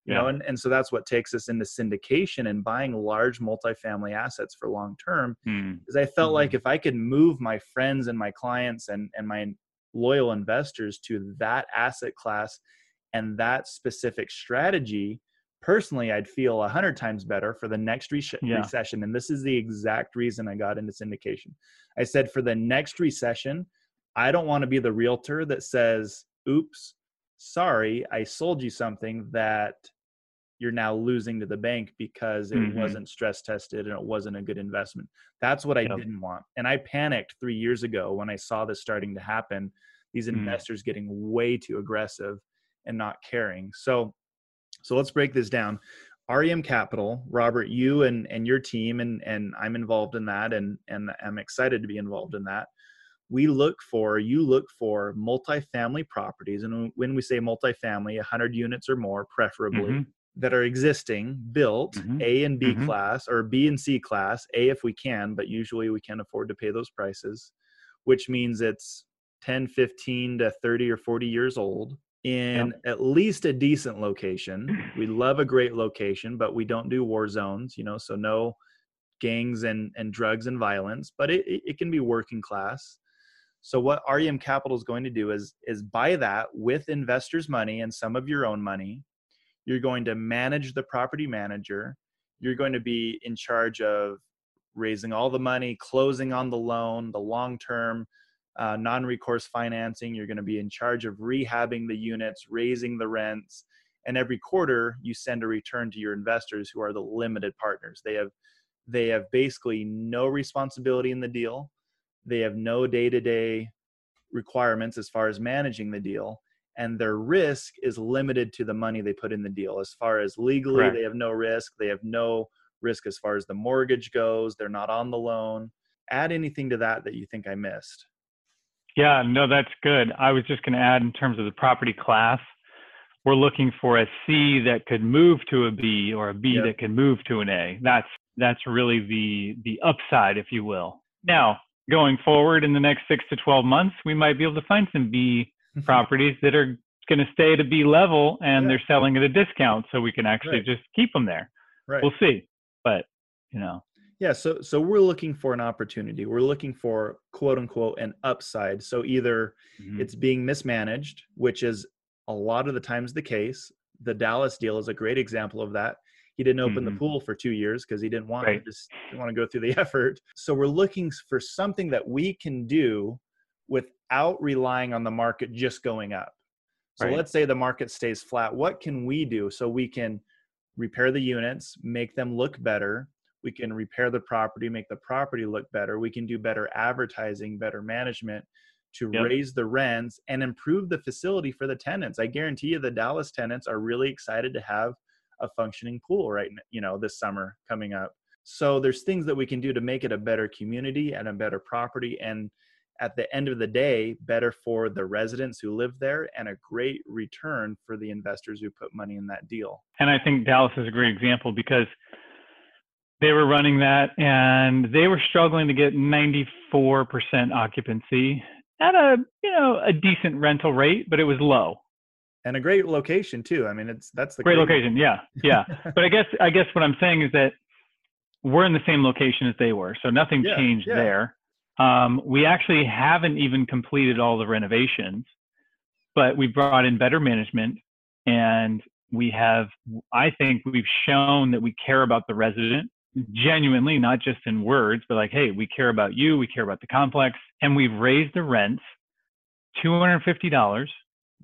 you yeah. know and, and so that's what takes us into syndication and buying large multifamily assets for long term mm. because i felt mm. like if i could move my friends and my clients and and my loyal investors to that asset class and that specific strategy personally i'd feel a hundred times better for the next re- yeah. recession and this is the exact reason i got into syndication i said for the next recession i don't want to be the realtor that says oops sorry, I sold you something that you're now losing to the bank because it mm-hmm. wasn't stress tested and it wasn't a good investment. That's what I yep. didn't want. And I panicked three years ago when I saw this starting to happen. These mm. investors getting way too aggressive and not caring. So, so let's break this down. REM Capital, Robert, you and and your team and and I'm involved in that, and and I'm excited to be involved in that we look for you look for multifamily properties and when we say multifamily 100 units or more preferably mm-hmm. that are existing built mm-hmm. a and b mm-hmm. class or b and c class a if we can but usually we can't afford to pay those prices which means it's 10 15 to 30 or 40 years old in yep. at least a decent location we love a great location but we don't do war zones you know so no gangs and and drugs and violence but it, it can be working class so what REM Capital is going to do is is buy that with investors' money and some of your own money. You're going to manage the property manager. You're going to be in charge of raising all the money, closing on the loan, the long-term uh, non-recourse financing. You're going to be in charge of rehabbing the units, raising the rents, and every quarter you send a return to your investors who are the limited partners. They have they have basically no responsibility in the deal they have no day-to-day requirements as far as managing the deal and their risk is limited to the money they put in the deal as far as legally Correct. they have no risk they have no risk as far as the mortgage goes they're not on the loan add anything to that that you think i missed yeah no that's good i was just going to add in terms of the property class we're looking for a c that could move to a b or a b yep. that can move to an a that's that's really the the upside if you will now going forward in the next six to 12 months, we might be able to find some B mm-hmm. properties that are going to stay at a B level and yeah. they're selling at a discount. So we can actually right. just keep them there. Right. We'll see. But, you know. Yeah. So, so we're looking for an opportunity. We're looking for quote unquote an upside. So either mm-hmm. it's being mismanaged, which is a lot of the times the case. The Dallas deal is a great example of that he didn't open mm-hmm. the pool for two years because he didn't want right. to just didn't want to go through the <laughs> effort. So we're looking for something that we can do without relying on the market just going up. So right. let's say the market stays flat. What can we do so we can repair the units, make them look better, we can repair the property, make the property look better. We can do better advertising, better management to yep. raise the rents and improve the facility for the tenants. I guarantee you the Dallas tenants are really excited to have a functioning pool right you know this summer coming up. So there's things that we can do to make it a better community and a better property and at the end of the day better for the residents who live there and a great return for the investors who put money in that deal. And I think Dallas is a great example because they were running that and they were struggling to get 94% occupancy at a you know a decent rental rate but it was low. And a great location too. I mean it's that's the great, great location. Yeah. Yeah. <laughs> But i guess i guess what i'm saying is that we're in the same location as they were so nothing yeah, changed yeah. there. Um, we actually haven't even completed all the renovations but we brought in better management and we have i think we've shown that we care about the resident genuinely, not just in words, but like, hey, we care about you, we care about the complex, and we've raised the rents $250.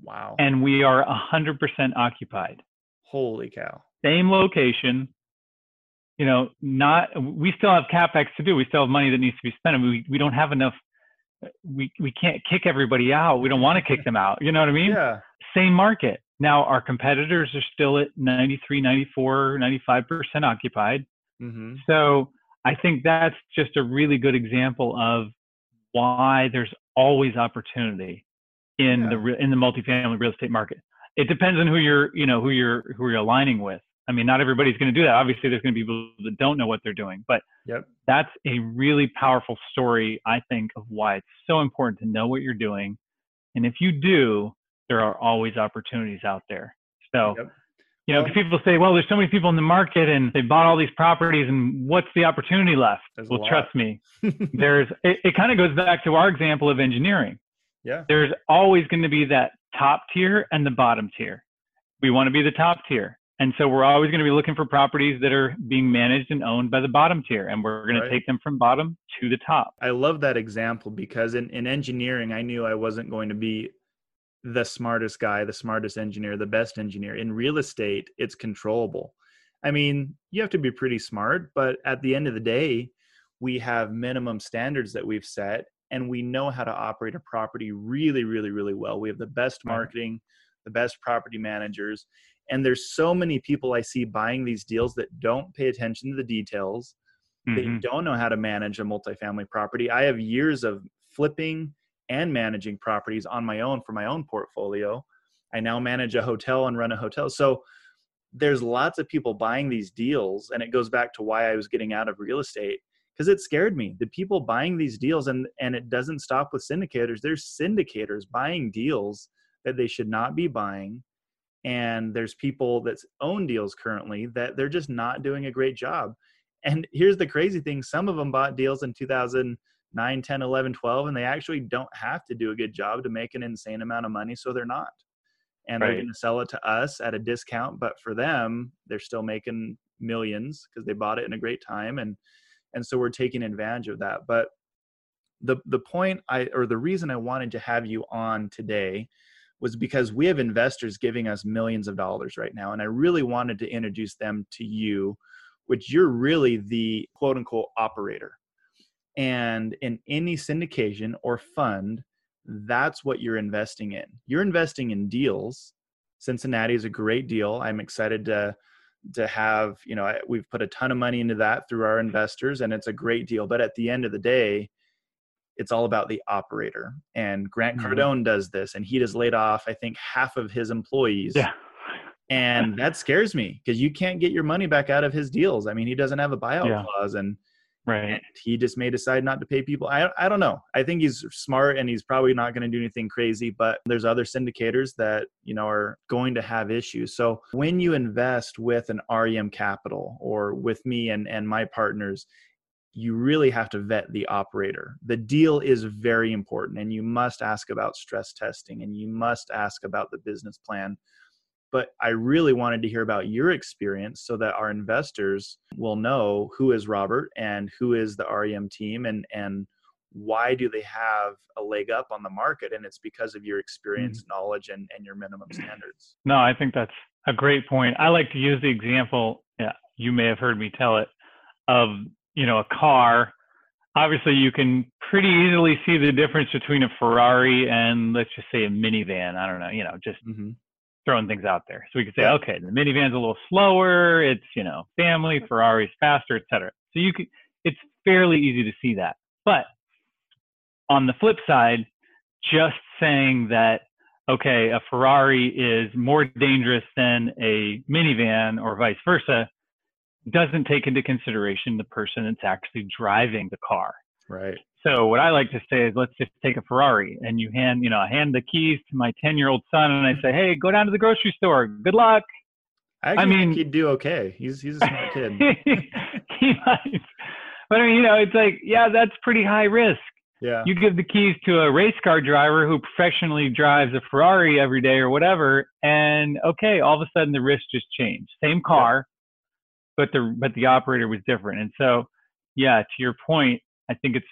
Wow. And we are 100% occupied. Holy cow. Same location. You know, not, we still have capex to do. We still have money that needs to be spent. And we, we don't have enough. We, we can't kick everybody out. We don't want to kick them out. You know what I mean? Yeah. Same market. Now, our competitors are still at 93, 94, 95% occupied. Mm-hmm. So I think that's just a really good example of why there's always opportunity in yeah. the in the multifamily real estate market. It depends on who you're you know who you're who you're aligning with. I mean, not everybody's going to do that. Obviously, there's going to be people that don't know what they're doing, but yep. that's a really powerful story, I think, of why it's so important to know what you're doing. And if you do, there are always opportunities out there. So yep you know, people say, well, there's so many people in the market and they bought all these properties and what's the opportunity left? There's well, trust me, <laughs> there's, it, it kind of goes back to our example of engineering. Yeah. There's always going to be that top tier and the bottom tier. We want to be the top tier. And so we're always going to be looking for properties that are being managed and owned by the bottom tier. And we're going right. to take them from bottom to the top. I love that example because in, in engineering, I knew I wasn't going to be the smartest guy, the smartest engineer, the best engineer. In real estate, it's controllable. I mean, you have to be pretty smart, but at the end of the day, we have minimum standards that we've set and we know how to operate a property really, really, really well. We have the best marketing, the best property managers. And there's so many people I see buying these deals that don't pay attention to the details. Mm-hmm. They don't know how to manage a multifamily property. I have years of flipping and managing properties on my own for my own portfolio. I now manage a hotel and run a hotel. So there's lots of people buying these deals and it goes back to why I was getting out of real estate because it scared me. The people buying these deals and and it doesn't stop with syndicators. There's syndicators buying deals that they should not be buying and there's people that own deals currently that they're just not doing a great job. And here's the crazy thing, some of them bought deals in 2000 9 10 11 12 and they actually don't have to do a good job to make an insane amount of money so they're not. And right. they're going to sell it to us at a discount but for them they're still making millions because they bought it in a great time and and so we're taking advantage of that. But the the point i or the reason i wanted to have you on today was because we have investors giving us millions of dollars right now and i really wanted to introduce them to you which you're really the quote unquote operator and in any syndication or fund, that's what you're investing in. You're investing in deals. Cincinnati is a great deal. I'm excited to to have, you know, we've put a ton of money into that through our investors and it's a great deal. But at the end of the day, it's all about the operator. And Grant mm-hmm. Cardone does this and he has laid off, I think, half of his employees. Yeah. and that scares me because you can't get your money back out of his deals. I mean, he doesn't have a buyout yeah. clause and Right. And he just may decide not to pay people. I, I don't know. I think he's smart and he's probably not going to do anything crazy, but there's other syndicators that, you know, are going to have issues. So when you invest with an REM capital or with me and, and my partners, you really have to vet the operator. The deal is very important and you must ask about stress testing and you must ask about the business plan but I really wanted to hear about your experience so that our investors will know who is Robert and who is the REM team and and why do they have a leg up on the market? And it's because of your experience mm-hmm. knowledge and, and your minimum standards. No i think that's a great point. I like to use the example yeah you may have heard me tell it of you know a car. Obviously you can pretty easily see the difference between a ferrari and let's just say a minivan. I don't know you know just hmm throwing things out there. So we could say Yeah. okay the minivan's a little slower. It's you know family hmm. ferrari's faster et cetera. So you could it's fairly easy to see that. But on the flip side just saying that okay a ferrari is more dangerous than a minivan or vice versa doesn't take into consideration the person that's actually driving the car. Right. So what I like to say is, let's just take a Ferrari, and you hand, you know, I hand the keys to my ten-year-old son, and I mm-hmm. say, hey, go down to the grocery store. Good luck. I, actually mean- he'd do okay. He's he's a smart kid. <laughs> he might. But I mean, you know, it's like, yeah, that's pretty high risk. Yeah. You give the keys to a race car driver who professionally drives a Ferrari every day or whatever, and okay, all of a sudden the risk just changed. Same car, but the but the operator was different. And so, yeah, to your point, I think it's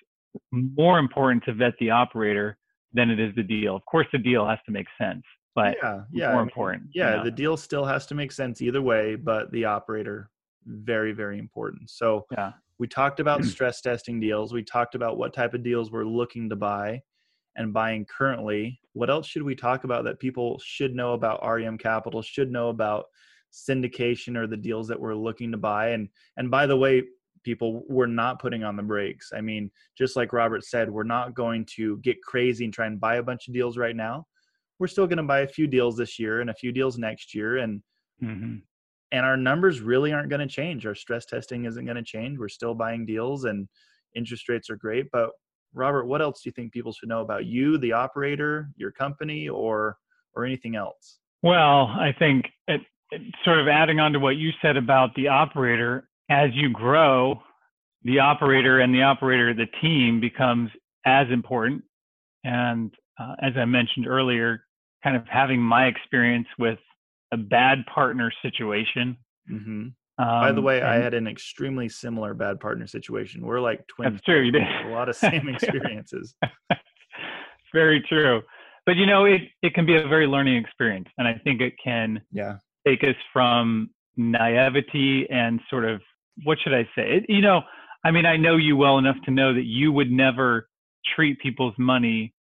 more important to vet the operator than it is the deal. Of course, the deal has to make sense, but yeah, yeah. more I mean, important, you Yeah, know. the deal still has to make sense either way, but the operator very very important. So yeah, we talked about <clears throat> stress testing deals. We talked about what type of deals we're looking to buy and buying currently. What else should we talk about that people should know about REM Capital, should know about syndication or the deals that we're looking to buy? And and by the way, people, we're not putting on the brakes. I mean, just like Robert said, we're not going to get crazy and try and buy a bunch of deals right now. We're still going to buy a few deals this year and a few deals next year and hmm and our numbers really aren't going to change. Our stress testing isn't going to change. We're still buying deals and interest rates are great. But Robert, what else do you think people should know about you, the operator, your company, or or anything else? Well, I think it, it, sort of adding on to what you said about the operator, as you grow, the operator and the operator, the team becomes as important. And uh, as I mentioned earlier, kind of having my experience with a bad partner situation. hmm Um, By the way, I had an extremely similar bad partner situation. We're like twins. That's true, you did. A lot of <laughs> same experiences. <laughs> very true. But you know, it, it can be a very learning experience. And I think it can yeah. take us from naivety and sort of what should I say? It, you know, I mean, I know you well enough to know that you would never treat people's money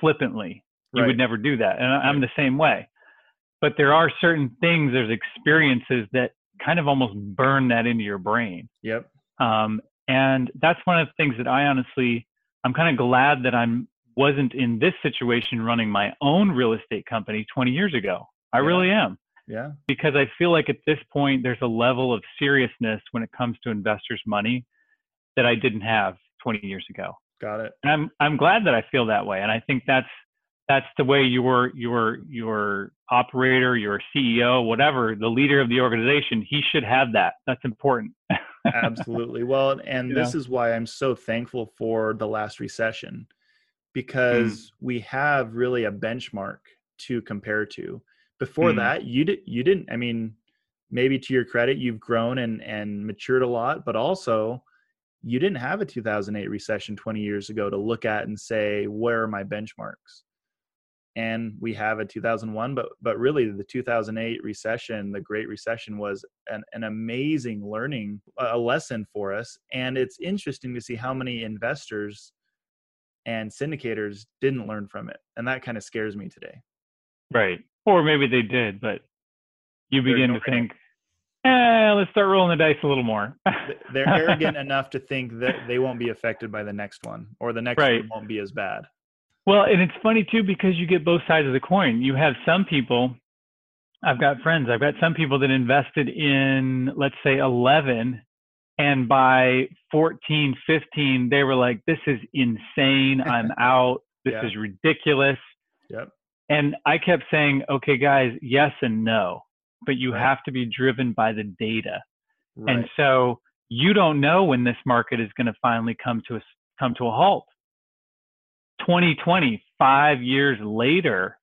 flippantly. You Right. would never do that, and I- I'm the same way. But there are certain things, there's experiences that kind of almost burn that into your brain. Yep. Um, and that's one of the things that I honestly, I'm kind of glad that I'm wasn't in this situation running my own real estate company 20 years ago. I Yeah. really am Yeah. because I feel like at this point there's a level of seriousness when it comes to investors' money that I didn't have 20 years ago. Got it. And I'm I'm glad that I feel that way. And I think that's that's the way your your your operator, your CEO, whatever, the leader of the organization, he should have that. That's important. <laughs> Absolutely. Well, and You this know? is why I'm so thankful for the last recession mm. because we have really a benchmark to compare to. Before Mm. that, you did you didn't I mean, maybe to your credit, you've grown and and matured a lot, but also you didn't have a 2008 recession 20 years ago to look at and say, where are my benchmarks? And we have a 2001, but but really the 2008 recession, the Great Recession, was an, an amazing learning, a lesson for us. And it's interesting to see how many investors and syndicators didn't learn from it, and that kind of scares me today. right. Or maybe they did, but you begin to think, eh, let's start rolling the dice a little more. <laughs> They're arrogant enough to think that they won't be affected by the next one, or the next Right. one won't be as bad. Well, and it's funny too because you get both sides of the coin. You have some people, I've got friends, I've got some people that invested in, let's say, 11, and by 14, 15, they were like, this is insane. I'm <laughs> out. This Yeah. is ridiculous. Yep. And I kept saying, okay, guys, yes and no, but you have to be driven by the data. Right. And so you don't know when this market is going to finally come to a, come to a halt. 2020, five years later,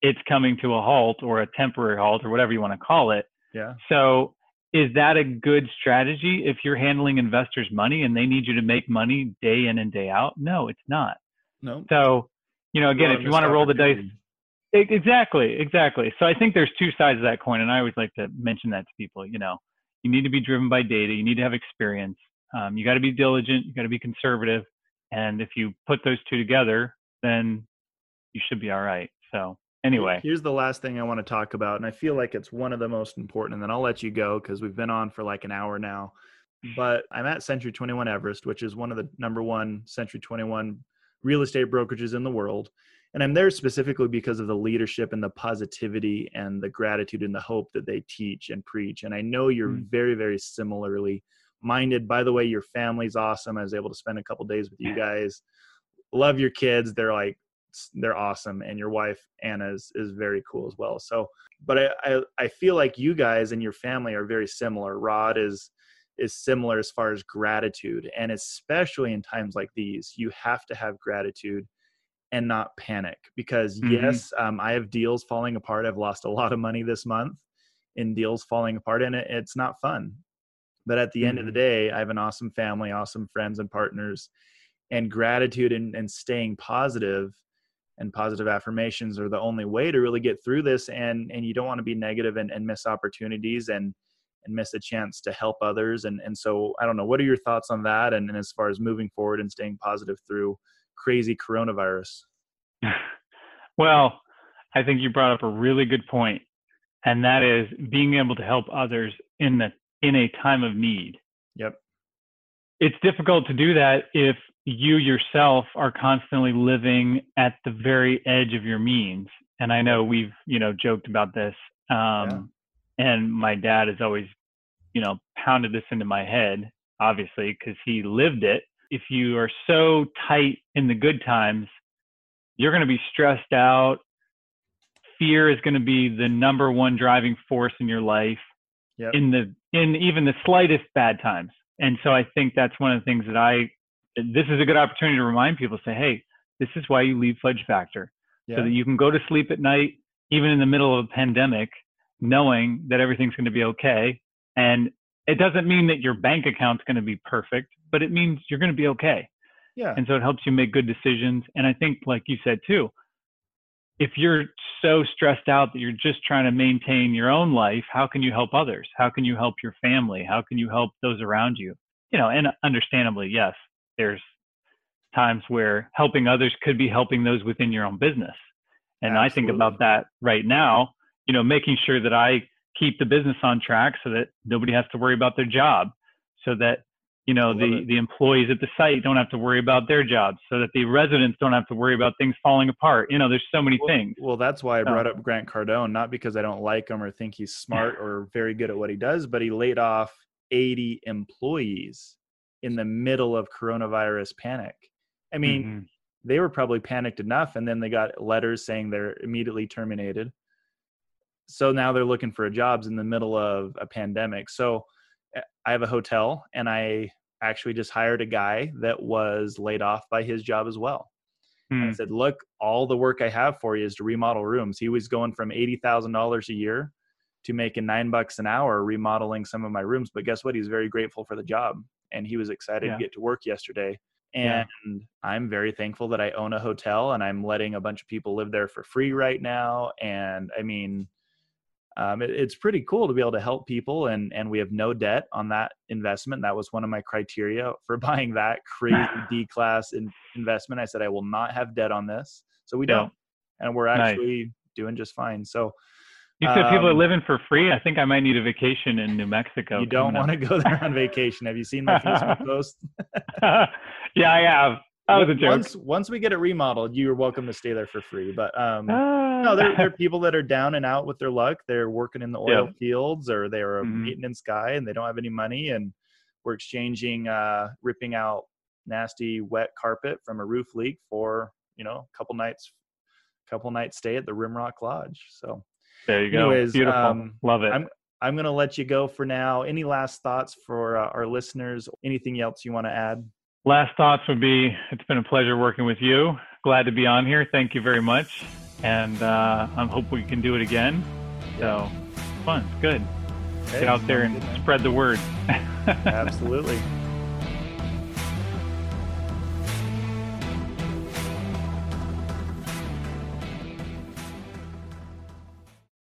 it's coming to a halt or a temporary halt or whatever you want to call it. yeah. So is that a good strategy if you're handling investors' money and they need you to make money day in and day out? No, it's not. No. So, you know, again, if you want to roll the dice, Exactly, exactly. So I think there's two sides of that coin, and I always like to mention that to people. You know, you need to be driven by data. You need to have experience, Um, you got to be diligent. You got to be conservative. And if you put those two together, then you should be all right. So anyway, here's the last thing I want to talk about, and I feel like it's one of the most important. And then I'll let you go because we've been on for like an hour now. But I'm at Century 21 Everest, which is one of the number one Century 21 real estate brokerages in the world. And I'm there specifically because of the leadership and the positivity and the gratitude and the hope that they teach and preach. And I know you're mm. very, very similarly minded. By the way, your family's awesome. I was able to spend a couple days with you guys. Love your kids. They're like they're awesome, and your wife Anna is is very cool as well. So, but I I, I feel like you guys and your family are very similar. Rod is is similar as far as gratitude, and especially in times like these, you have to have gratitude and not panic because mm-hmm. yes um, i have deals falling apart i've lost a lot of money this month in deals falling apart and it, it's not fun but at the mm-hmm. end of the mm-hmm. day i have an awesome family awesome friends and partners and gratitude and, and staying positive and positive affirmations are the only way to really get through this and and you don't want to be negative and, and miss opportunities and and miss a chance to help others and and so i don't know what are your thoughts on that and, and as far as moving forward and staying positive through crazy coronavirus? <laughs> well, I think you brought up a really good point, and that is being able to help others in the in a time of need. Yep. It's difficult to do that if you yourself are constantly living at the very edge of your means. And I know we've, you know, joked about this. Um, yeah. and my dad has always, you know, pounded this into my head, obviously, because he lived it if you are so tight in the good times, you're going to be stressed out. Fear is going to be the number one driving force in your life yep. in the in even the slightest bad times. And so I think that's one of the things that I this is a good opportunity to remind people say, hey, this is why you leave Fudge Factor. Yeah. So that you can go to sleep at night, even in the middle of a pandemic, knowing that everything's going to be okay. And it doesn't mean that your bank account's going to be perfect, but it means you're going to be okay. Yeah. And so it helps you make good decisions. And I think, like you said too, if you're so stressed out that you're just trying to maintain your own life, how can you help others? How can you help your family? How can you help those around you? You know, and understandably, yes, there's times where helping others could be helping those within your own business. And Absolutely. I think about that right now, you know, making sure that I keep the business on track so that nobody has to worry about their job so that you know the the employees at the site don't have to worry about their jobs so that the residents don't have to worry about things falling apart. You know there's so many well, things. well that's why i brought up grant cardone not because i don't like him or think he's smart or very good at what he does but he laid off 80 employees in the middle of coronavirus panic. I mean mm-hmm. they were probably panicked enough and then they got letters saying they're immediately terminated so now they're looking for jobs in the middle of a pandemic. So eh, I have a hotel and I actually just hired a guy that was laid off by his job as well. Hmm. I said, look, all the work I have for you is to remodel rooms. He was going from $80,000 a year to making nine bucks an hour remodeling some of my rooms. But guess what? He's very grateful for the job and he was excited yeah. to get to work yesterday. And yeah. I'm very thankful that I own a hotel and I'm letting a bunch of people live there for free right now. And I mean, um, it, it's pretty cool to be able to help people and and we have no debt on that investment that was one of my criteria for <laughs> buying that crazy <laughs> d class in, investment i said i will not have debt on this so we yeah. don't and we're actually nice. doing just fine so you said um, people are um, living for free. I think I might need a vacation in New Mexico. You don't want to go there on vacation. Have you seen my Facebook <laughs> post? yeah, I have. That was a joke. Once once we get it remodeled, you're welcome to stay there for free. But um, uh, no, there, there are people that are down and out with their luck. They're working in the oil yeah. fields or they're a mm-hmm. maintenance guy and they don't have any money. And we're exchanging, uh, ripping out nasty wet carpet from a roof leak for you know a couple nights, couple nights stay at the Rimrock Lodge. So there you go. Anyways, Beautiful. Um, Love it. I'm I'm gonna let you go for now. Any last thoughts for uh, our listeners? Anything else you want to add? Last thoughts would be it's been a pleasure working with you. Glad to be on here. Thank you very much. And uh, I hope we can do it again. So, fun. It's good. Okay. Get out there and spread the word. <laughs> Absolutely.